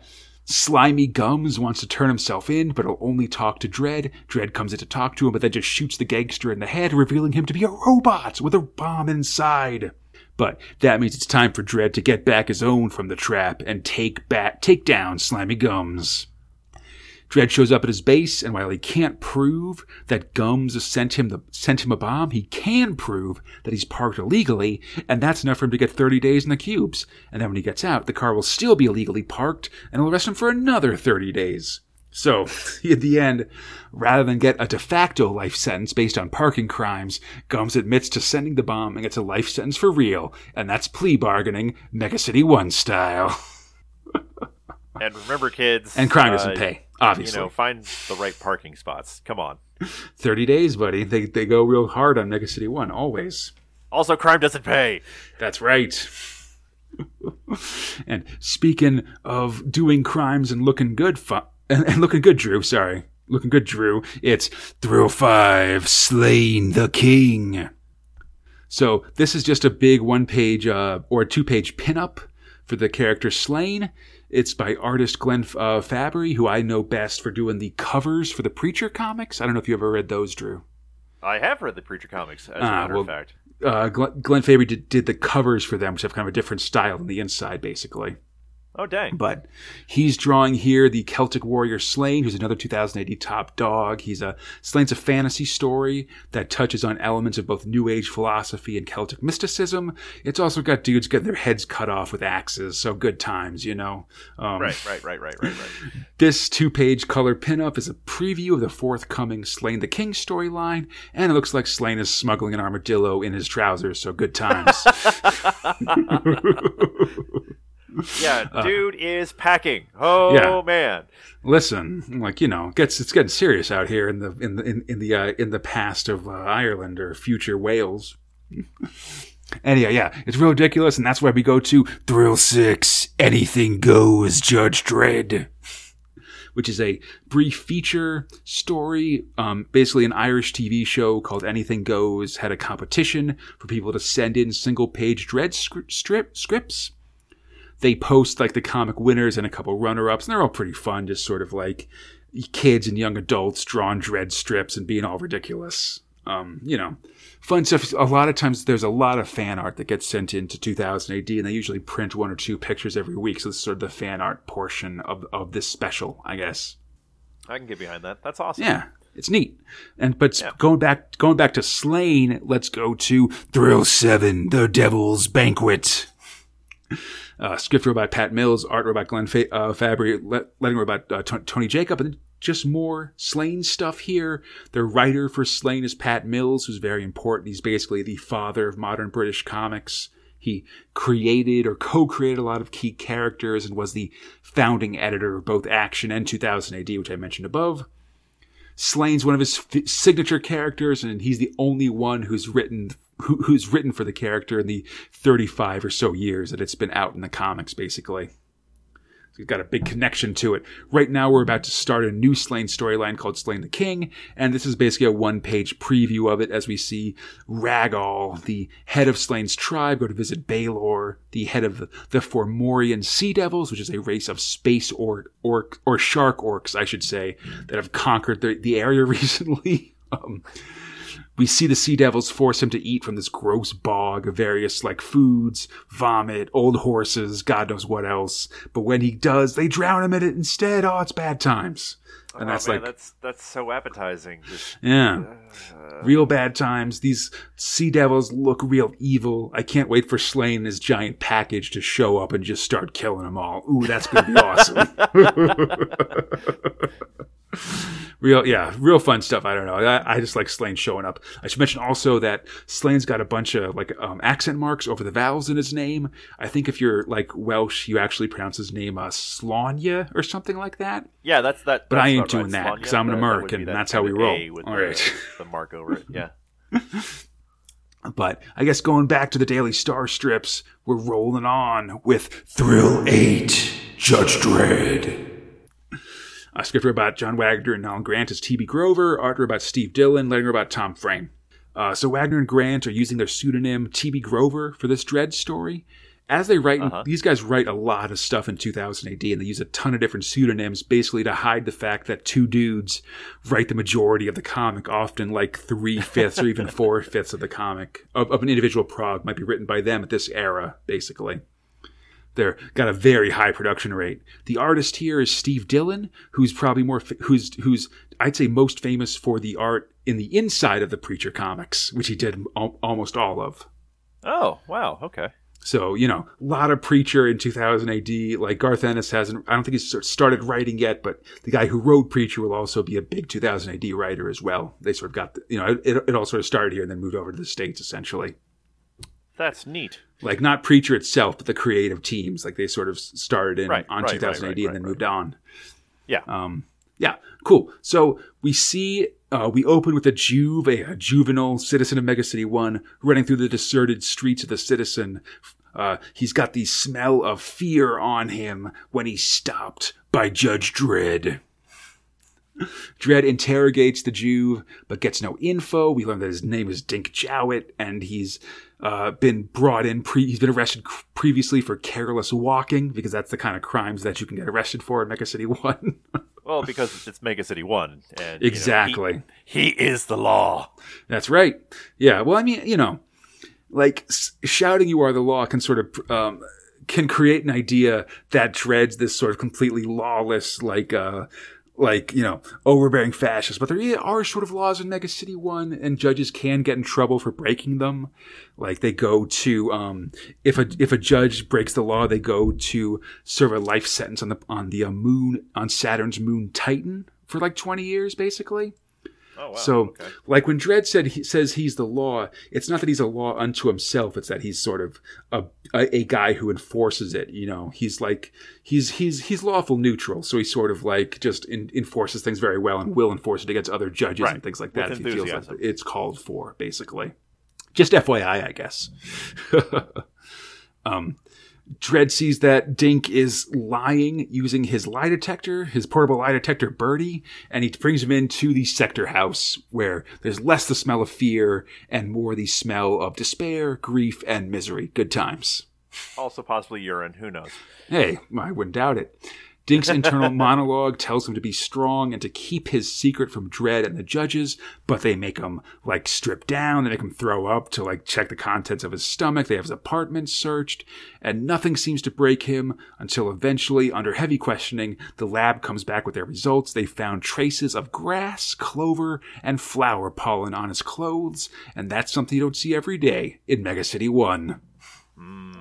Slimy Gums wants to turn himself in, but he'll only talk to Dredd. Dredd comes in to talk to him, but then just shoots the gangster in the head, revealing him to be a robot with a bomb inside. But that means it's time for Dredd to get back his own from the trap and take back take down Slimy Gums. Dredd shows up at his base, and while he can't prove that Gums sent him the sent him a bomb, he can prove that he's parked illegally, and that's enough for him to get 30 days in the cubes. And then when he gets out, the car will still be illegally parked, and will arrest him for another 30 days. So, [LAUGHS] at the end, rather than get a de facto life sentence based on parking crimes, Gums admits to sending the bomb and gets a life sentence for real, and that's plea bargaining, Mega City 1 style. [LAUGHS]
and remember, kids.
And crime doesn't uh, pay, obviously.
You know, find the right parking spots. Come on.
30 days, buddy. They, they go real hard on Mega City 1, always.
Also, crime doesn't pay.
That's right. [LAUGHS] and speaking of doing crimes and looking good, fu- and, and looking good, Drew. Sorry, looking good, Drew. It's thrill five, slain the king. So this is just a big one-page uh, or two-page pinup for the character Slain. It's by artist Glenn uh, Fabry, who I know best for doing the covers for the Preacher comics. I don't know if you ever read those, Drew.
I have read the Preacher comics, as a ah, matter well, of fact.
Uh, Glenn, Glenn Fabry did, did the covers for them, which have kind of a different style on the inside, basically.
Oh, dang.
But he's drawing here the Celtic warrior Slain, who's another 2000 AD top dog. He's a Slain's a fantasy story that touches on elements of both New Age philosophy and Celtic mysticism. It's also got dudes getting their heads cut off with axes, so good times, you know.
Um, right, right, right, right, right, right. [LAUGHS]
This two-page color pinup is a preview of the forthcoming Slain the King storyline, and it looks like Slain is smuggling an armadillo in his trousers, so good times. [LAUGHS] [LAUGHS] [LAUGHS]
yeah, uh, dude uh, is packing. Oh yeah. man.
Listen, like you know, gets it's getting serious out here in the in the in, in the uh, in the past of uh, Ireland or future Wales. [LAUGHS] Anyhow, yeah, it's real ridiculous, and that's why we go to Thrill Six. Anything goes, Judge Dredd. Which is a brief feature story. Um, basically, an Irish TV show called Anything Goes had a competition for people to send in single page Dredd strip, scripts they post like the comic winners and a couple runner ups, and they're all pretty fun, just sort of like kids and young adults drawing Dredd strips and being all ridiculous. Um, you know, fun stuff. A lot of times there's a lot of fan art that gets sent into 2000 AD, and they usually print one or two pictures every week. So this is sort of the fan art portion of, of this special, I guess.
I can get behind that. That's awesome.
Yeah, it's neat. And but yeah. going back going back to Slain, let's go to Thrill Seven, The Devil's Banquet. Uh, script robot Pat Mills, art robot Glenn Fa- uh, Fabry, let- letting robot uh, T- Tony Jacob, and just more Slain stuff here. The writer for Slain is Pat Mills, who's very important. He's basically the father of modern British comics. He created or co-created a lot of key characters and was the founding editor of both Action and 2000 AD, which I mentioned above. Slain's one of his f- signature characters, and he's the only one who's written who, who's written for the character in the 35 or so years that it's been out in the comics, basically. So we've got a big connection to it. Right now, we're about to start a new Slain storyline called Slain the King, and this is basically a one page preview of it as we see Ragall, the head of Slain's tribe, go to visit Balor, the head of the, Fomorian Sea Devils, which is a race of space orc, orc or shark orcs, I should say, that have conquered the, the area [LAUGHS] recently. um, we see the sea devils force him to eat from this gross bog of various like foods, vomit, old horses, God knows what else. But when he does, they drown him in it instead. Oh, it's bad times.
And oh, that's man, like that's that's so appetizing. Just,
yeah, uh, real bad times. These sea devils look real evil. I can't wait for Slain this giant package to show up and just start killing them all. Ooh, that's gonna be [LAUGHS] awesome. real yeah real fun stuff i don't know I, I, just like slain showing up i should mention also that slain's got a bunch of like um, accent marks over the vowels in his name i think if you're like welsh you actually pronounce his name uh, slanya or something like that
yeah that's that
but
that's
i ain't doing right. that because i'm an american that and that's how we roll all
right [LAUGHS] the mark over it yeah [LAUGHS]
But I guess going back to the Daily Star strips, we're rolling on with Thrill 8 Judge Dredd. A script about John Wagner and Alan Grant as T.B. Grover, art about Steve Dillon, letter about Tom Frame. Uh, so Wagner and Grant are using their pseudonym T.B. Grover for this Dredd story. As they write,
Uh-huh.
these guys write a lot of stuff in 2000 AD, and they use a ton of different pseudonyms basically to hide the fact that two dudes write the majority of the comic, often like three fifths or even [LAUGHS] four fifths of the comic of, of an individual prog might be written by them at this era, basically. They're got a very high production rate. The artist here is Steve Dillon, who's probably more who's who's I'd say most famous for the art in the inside of the Preacher comics, which he did al- almost all of.
Oh, wow. Okay.
So you know, a lot of Preacher in 2000 AD. Like Garth Ennis hasn't. I don't think he's started writing yet, but the guy who wrote Preacher will also be a big 2000 AD writer as well. They sort of got the, you know, it, it all sort of started here and then moved over to the states essentially.
That's neat.
Like not Preacher itself, but the creative teams. Like they sort of started in
Right,
on
right,
2000
right,
AD and then moved on.
Yeah.
Um, yeah, cool. So we see, uh, we open with a Juve, a, a juvenile citizen of Megacity 1, running through the deserted streets of the citizen. Uh, he's got the smell of fear on him when he's stopped by Judge Dredd. Dredd interrogates the Juve, but gets no info. We learn that his name is Dink Jowett, and he's uh, been brought in. Pre- he's been arrested previously for careless walking, because that's the kind of crimes that you can get arrested for in Mega City [LAUGHS] One.
Well, because it's Mega City 1. And, you know, he-
exactly.
he, is the law.
That's right. Yeah. Well, I mean, you know, like shouting "You are the law" can sort of um, can create an idea that Dredd's this sort of completely lawless, like, uh, like you know, overbearing fascist. But there are sort of laws in Mega City One, and judges can get in trouble for breaking them. Like they go to um, if a if a judge breaks the law, they go to serve a life sentence on the on the uh, moon on Saturn's moon Titan for like twenty years, basically.
Oh, wow.
So,
okay.
like when Dredd said he says he's the law, it's not that he's a law unto himself. It's that he's sort of a, a a guy who enforces it. You know, he's like he's he's he's lawful neutral. So he sort of like just in, enforces things very well and will enforce it against other judges
Right.
and things like
With
that if he feels like it's called for. Basically, just FYI, I guess. [LAUGHS] um, Dredd sees that Dink is lying using his lie detector, his portable lie detector Birdie, and he brings him into the sector house where there's less the smell of fear and more the smell of despair, grief, and misery. Good times.
Also, possibly urine. Who knows?
Hey, I wouldn't doubt it. Dink's internal monologue tells him to be strong and to keep his secret from Dredd and the judges, but they make him like strip down, they make him throw up to like check the contents of his stomach, they have his apartment searched, and nothing seems to break him until eventually, under heavy questioning, the lab comes back with their results. They found traces of grass, clover, and flower pollen on his clothes, and that's something you don't see every day in Mega City 1 hmm.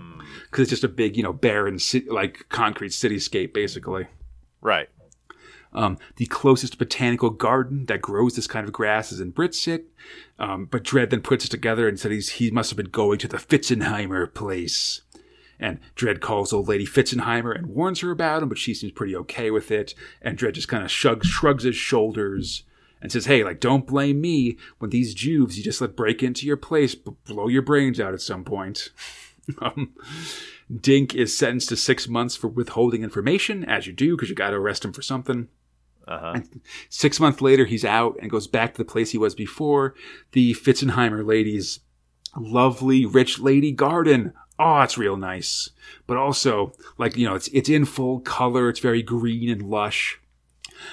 Because it's just a big, you know, barren, like concrete cityscape, basically.
Right.
Um, the closest botanical garden that grows this kind of grass is in Brit-Cit, um, but Dredd then puts it together and said he's, he must have been going to the Fitzenheimer place. And Dredd calls old lady Fitzenheimer and warns her about him, but she seems pretty okay with it. And Dredd just kind of shrugs, shrugs his shoulders and says, "Hey, like, don't blame me when these juves you just let break into your place, b- blow your brains out at some point." Um, Dink is sentenced to six months for withholding information, as you do, because you got to arrest him for something.
Uh huh.
And six months later, he's out and goes back to the place he was before, the Fitzenheimer ladies' lovely, rich lady garden. Oh, it's real nice. But also, like, you know, it's, it's in full color. It's very green and lush.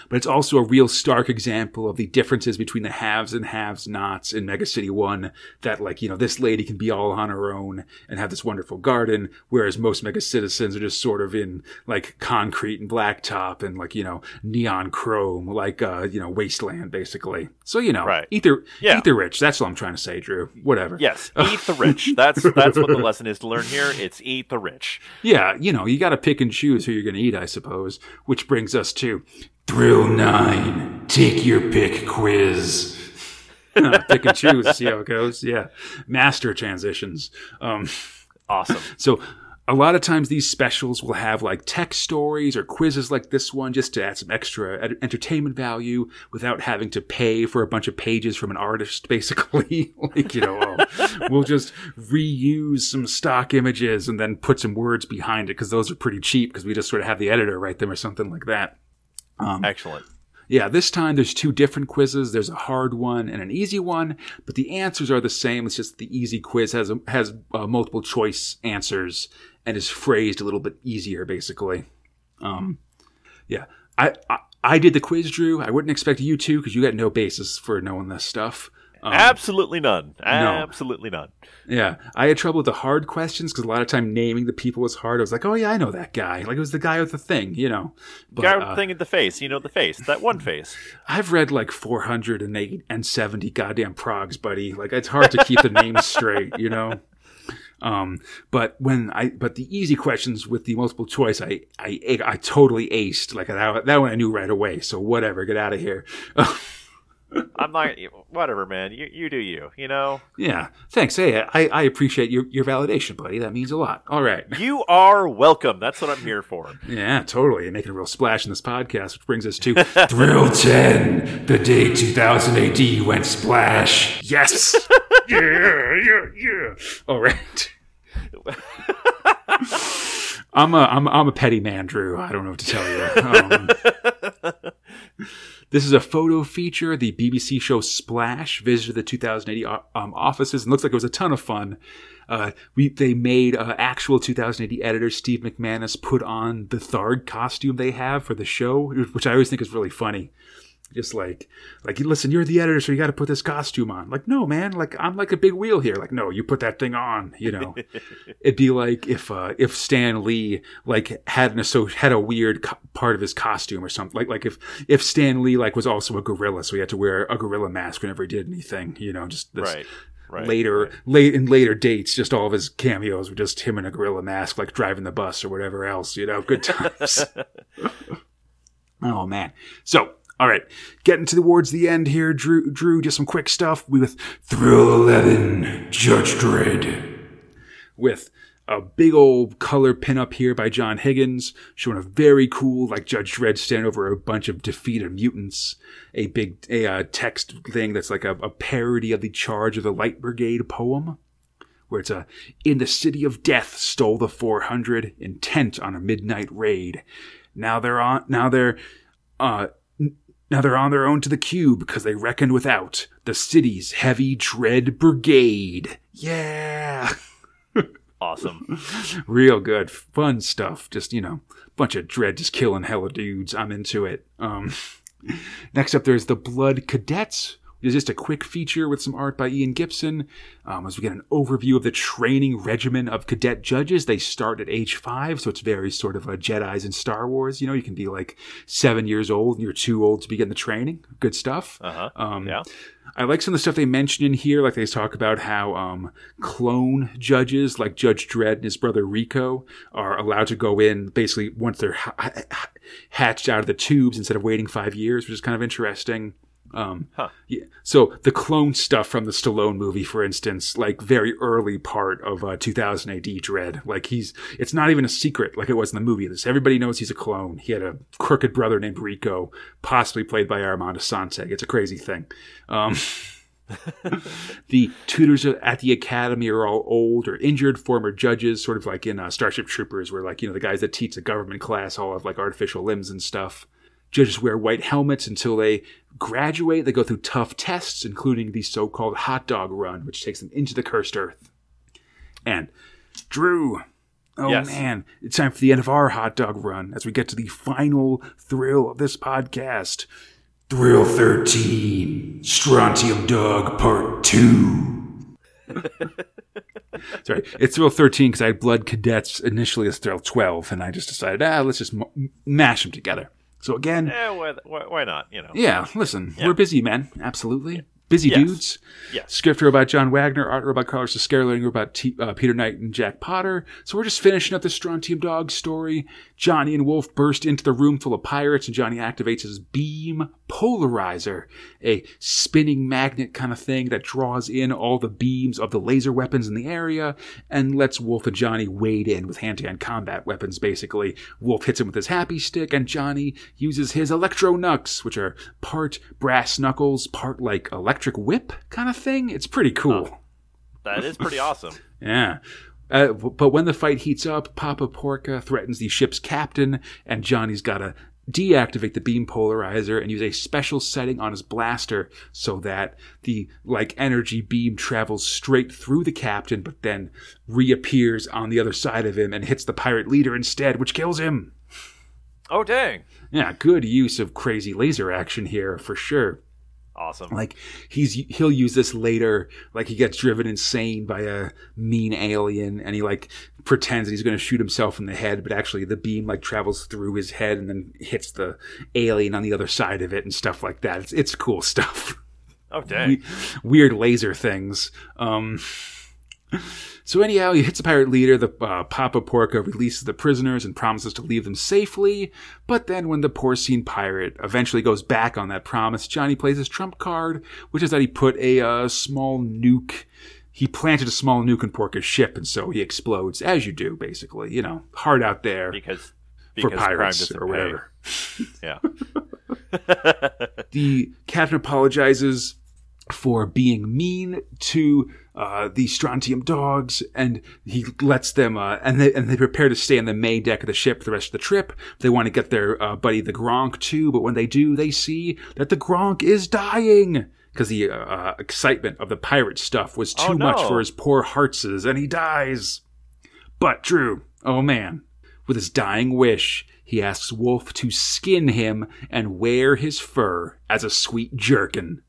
But it's also a real stark example of the differences between the haves and haves nots in Mega City 1. That, like, you know, this lady can be all on her own and have this wonderful garden, whereas most Mega Citizens are just sort of in, like, concrete and blacktop and, like, you know, neon chrome, like, uh, you know, wasteland, basically. So, you know,
Right.
eat, the,
Yeah.
eat the rich. That's what I'm trying to say, Drew. Whatever.
Yes. Eat the rich. That's that's what the lesson is to learn here. It's eat the rich.
Yeah, you know, you got to pick and choose who you're going to eat, I suppose. Which brings us to Thrill 9. Take your pick quiz. [LAUGHS] pick and choose, see how it goes. Yeah. Master transitions. Um,
Awesome. [LAUGHS]
so a lot of times these specials will have like text stories or quizzes like this one just to add some extra ed- entertainment value without having to pay for a bunch of pages from an artist [LAUGHS] basically like you know oh, we'll just reuse some stock images and then put some words behind it because those are pretty cheap because we just sort of have the editor write them or something like that
Um, Excellent.
yeah, this time there's two different quizzes. There's a hard one and an easy one, but the answers are the same. It's just the easy quiz has has uh, multiple choice answers and is phrased a little bit easier, basically. Um, yeah, I, I I did the quiz, Drew. I wouldn't expect you to because you got no basis for knowing this stuff. Um,
Absolutely none. Absolutely none.
yeah, I had trouble with the hard questions because a lot of time naming the people was hard. I was like, oh yeah, I know that guy. Like it was the guy with the thing, you know. But,
Guy with
uh,
the thing in the face. You know the face. That one face. [LAUGHS]
I've read like 408 and 70 goddamn progs, buddy. Like it's hard to keep the names [LAUGHS] straight, you know. Um, but when I, but the easy questions with the multiple choice, I, I, I totally aced. Like that, that one I knew right away. So whatever, get out of here. [LAUGHS]
I'm not. Whatever, man. You you do you. You know.
yeah, thanks. Hey, I, I appreciate your, your validation, buddy. That means a lot. All right.
You are welcome. That's what I'm here for. [LAUGHS]
Yeah, totally. You're Making a real splash in this podcast, which brings us to [LAUGHS] Thrill 10, the day 2000 AD went splash. Yes. [LAUGHS] yeah, yeah, yeah. All right. I'm a, I'm, I'm a petty man, Drew. I don't know what to tell you. Um, this is a photo feature. The BBC show Splash visited the 2000 AD um, offices and looks like it was a ton of fun. Uh, we they made uh, actual 2000 AD editor Steve MacManus put on the Tharg costume they have for the show, which I always think is really funny. Just like, like, listen, you're the editor, so you got to put this costume on. Like, no, man, like I'm like a big wheel here. Like, no, you put that thing on. You know, [LAUGHS] it'd be like if uh, if Stan Lee like had an asso- had a weird co- part of his costume or something. Like like if if Stan Lee like was also a gorilla, so he had to wear a gorilla mask whenever he did anything. You know, just this
Right. Right.
later late in later dates just all of his cameos were just him in a gorilla mask like driving the bus or whatever else you know good [LAUGHS] times [LAUGHS] oh man so all right getting towards the end here drew drew just some quick stuff we with thrill 11 judge dredd with a big old color pinup here by John Higgins, showing a very cool, like Judge Dredd stand over a bunch of defeated mutants. A big a, uh, text thing that's like a, a parody of the Charge of the Light Brigade poem, where it's a in the city of death stole the 400, intent on a midnight raid. Now they're on. Now they're. Uh, now they're on their own to the cube because they reckoned without the city's heavy Dredd brigade. Yeah. [LAUGHS]
Awesome.
real good fun stuff just you know bunch of Dredd just killing hella dudes i'm into it um [LAUGHS] next up there's the blood cadets is just a quick feature with some art by ian gibson um, as we get an overview of the training regimen of cadet judges they start at age five so it's very sort of a jedis in star wars you know you can be like seven years old and you're too old to begin the training good stuff
Uh huh.
um,
yeah.
I like some of the stuff they mention in here. Like they talk about how um, clone judges, like Judge Dredd and his brother Rico, are allowed to go in basically once they're ha- ha- hatched out of the tubes instead of waiting five years, which is kind of interesting. Um,
Huh.
yeah. So the clone stuff from the Stallone movie, for instance, like very early part of uh, 2000 AD Dredd, like he's it's not even a secret like it was in the movie. This everybody knows he's a clone. He had a crooked brother named Rico, possibly played by Armand Assante. It's a crazy thing. Um, [LAUGHS] the tutors at the academy are all old or injured former judges, sort of like in uh, Starship Troopers, where like you know the guys that teach the government class all have like artificial limbs and stuff. Judges wear white helmets until they graduate. They go through tough tests, including the so-called hot dog run, which takes them into the cursed earth. And Drew, oh
Yes.
man, it's time for the end of our hot dog run as we get to the final thrill of this podcast. Thrill 13, Strontium Dog Part 2. [LAUGHS] Sorry, it's Thrill 13 because I had Blood Cadets initially as Thrill 12, and I just decided, ah, let's just m- mash them together. So again,
Eh, why, why, why not? You know.
yeah, listen, we're busy men. Absolutely. Busy
Yes.
Dudes.
Yes.
Script robot John Wagner, art robot Carlos Ezquerra, learning robot T- uh, Peter Knight and Jack Potter. So we're just finishing up the Strontium Dog story. Johnny and Wulf burst into the room full of pirates, and Johnny activates his beam polarizer, a spinning magnet kind of thing that draws in all the beams of the laser weapons in the area and lets Wulf and Johnny wade in with hand-to-hand combat weapons, basically. Wulf hits him with his happy stick, and Johnny uses his electro which are part brass knuckles, part like electric whip kind of thing. It's pretty cool.
That is pretty awesome. [LAUGHS]
Yeah. Uh, but when the fight heats up, Papa Porca threatens the ship's captain, and Johnny's got to deactivate the beam polarizer and use a special setting on his blaster so that the like energy beam travels straight through the captain but then reappears on the other side of him and hits the pirate leader instead which kills him
Oh dang!
yeah good use of crazy laser action here for sure
Awesome.
like he's he'll use this later like he gets driven insane by a mean alien and he like pretends that he's going to shoot himself in the head but actually the beam like travels through his head and then hits the alien on the other side of it and stuff like that it's, it's cool stuff
oh dang!
we- weird laser things. Um, [LAUGHS] so anyhow, he hits the pirate leader. The uh, Papa Porca releases the prisoners and promises to leave them safely. But then, when the porcine pirate eventually goes back on that promise, Johnny plays his trump card, which is that he put a uh, small nuke. He planted a small nuke in Porca's ship, and so he explodes, as you do, basically. You know, hard out there
because
for
because crime
pirates or whatever. [LAUGHS]
Yeah.
the captain apologizes for being mean to uh, the strontium dogs, and he lets them, uh, and they and they prepare to stay on the main deck of the ship for the rest of the trip. They want to get their uh, buddy the Gronk too, but when they do, they see that the Gronk is dying. Because the uh, uh, excitement of the pirate stuff was too
Oh,
much for his poor heartses, and he dies. But Drew, oh man, with his dying wish, he asks Wulf to skin him and wear his fur as a sweet jerkin.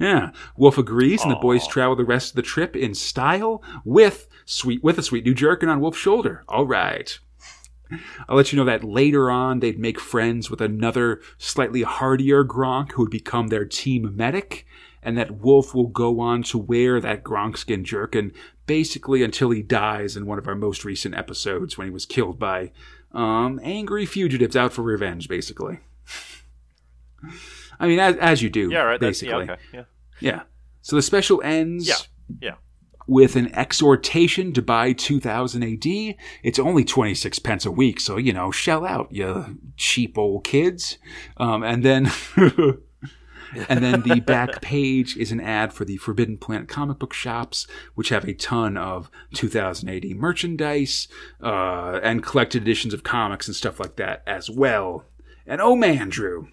Yeah, Wulf agrees, and the boys travel the rest of the trip in style with sweet with a sweet new jerkin on Wulf's shoulder. All right. I'll let you know that later on they'd make friends with another slightly hardier Gronk who would become their team medic, and that Wulf will go on to wear that Gronk skin jerkin basically until he dies in one of our most recent episodes when he was killed by um, angry fugitives out for revenge, basically. I mean, as, as you do,
Yeah. Right.
Basically.
yeah. Okay. Yeah.
Yeah. So the special ends
Yeah. Yeah.
with an exhortation to buy 2000 AD. It's only 26 pence a week, so, you know, shell out, you cheap old kids. Um, and then. [LAUGHS] and then the back [LAUGHS] page is an ad for the Forbidden Planet comic book shops, which have a ton of 2000 AD merchandise uh, and collected editions of comics and stuff like that as well. And oh man, Drew,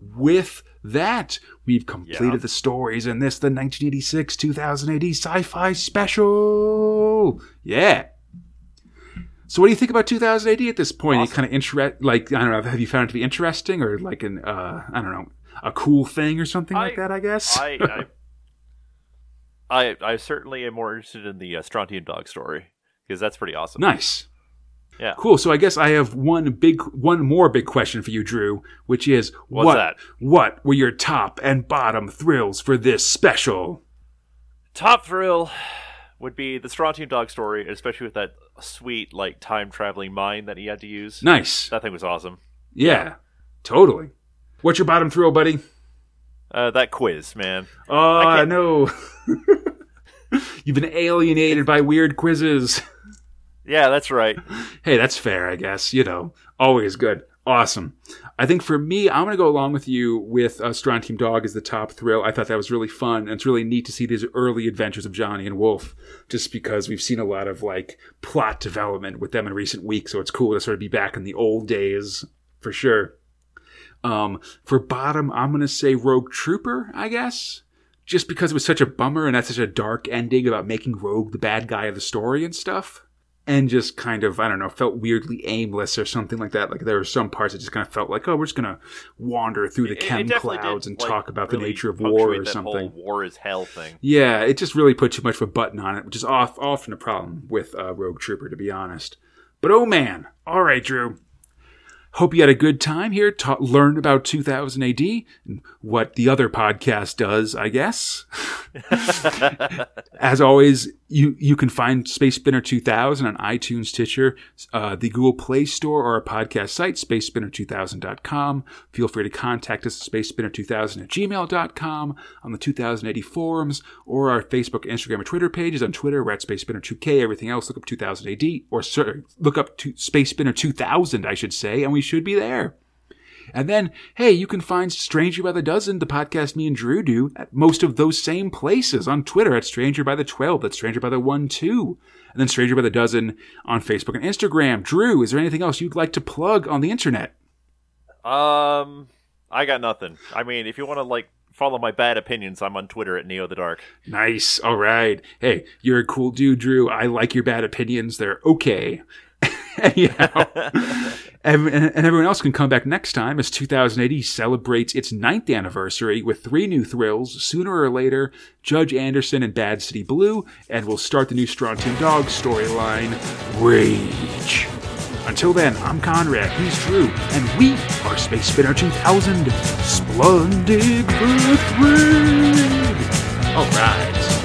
with that, we've completed
Yeah.
the stories in this, the 1986 2000 AD sci fi special. Yeah. So, what do you think about 2000 AD at this point?
Awesome.
You kind of interest, like I don't know, have you found it to be interesting or like an, uh, I don't know, a cool thing or something like that? I guess.
I, [LAUGHS] I, I, I certainly am more interested in the uh, Strontium Dog story because that's pretty awesome.
nice.
Yeah.
Cool. So I guess I have one big, one more big question for you, Drew, which is
What's
what,
that?
what were your top and bottom thrills for this special?
Top thrill would be the Strontium Dog story, especially with that sweet like time traveling mine that he had to use.
Nice.
That thing was awesome.
Yeah, totally. What's your bottom thrill, buddy?
Uh, that quiz, man.
Oh, I know. [LAUGHS] You've been alienated by weird quizzes. [LAUGHS]
Yeah, that's right. [LAUGHS]
Hey, that's fair, I guess. You know, always good. Awesome. I think for me, I'm going to go along with you with uh, Strontium Dog as the top thrill. I thought that was really fun. And it's really neat to see these early adventures of Johnny and Wulf, just because we've seen a lot of like plot development with them in recent weeks. So it's cool to sort of be back in the old days for sure. Um, for bottom, I'm going to say Rogue Trooper, I guess. Just because it was such a bummer and that's such a dark ending about making Rogue the bad guy of the story and stuff and just kind of I don't know felt weirdly aimless or something like that. Like there were some parts that just kind of felt like oh we're just gonna wander through the
It-
chem clouds
did,
and
like,
talk about the nature of war or something.
Whole war is hell thing.
Yeah, it just really put too much of a button on it, which is off, often a problem with uh, Rogue Trooper, to be honest. But oh man, all right, Drew. Hope you had a good time here. Ta- learn about 2000 AD and what the other podcast does, I guess. [LAUGHS] As always, you you can find Space Spinner 2000 on iTunes, Stitcher, uh, the Google Play Store, or our podcast site, spacespinner2000.com. Feel free to contact us at spacespinner2000 at gmail.com, on the 2000 AD forums, or our Facebook, Instagram, or Twitter pages. On Twitter, we're at SpaceSpinner2K. Everything else, look up 2000 AD, or sorry, look up to Space Spinner 2000, I should say, and we should be there. And then, hey, you can find Stranger by the Dozen, the podcast me and Drew do, at most of those same places on Twitter at Stranger by the 12, that's Stranger by the 1 2, and then Stranger by the Dozen on Facebook and Instagram. Drew, is there anything else you'd like to plug on the internet?
Um, I got nothing. I mean, if you want to like follow my bad opinions, I'm on Twitter at Neo the Dark.
Nice. All right. Hey, you're a cool dude, Drew. I like your bad opinions. They're okay. [LAUGHS] Anyhow, and, and everyone else can come back next time as 2000 AD celebrates its ninth anniversary with three new thrills. Sooner or later, Judge Anderson and Bad City Blue, and we'll start the new Strontium Dog storyline, Rage. Until then, I'm Conrad, he's Drew, and we are Space Spinner 2000. Splendid for a thread. All right.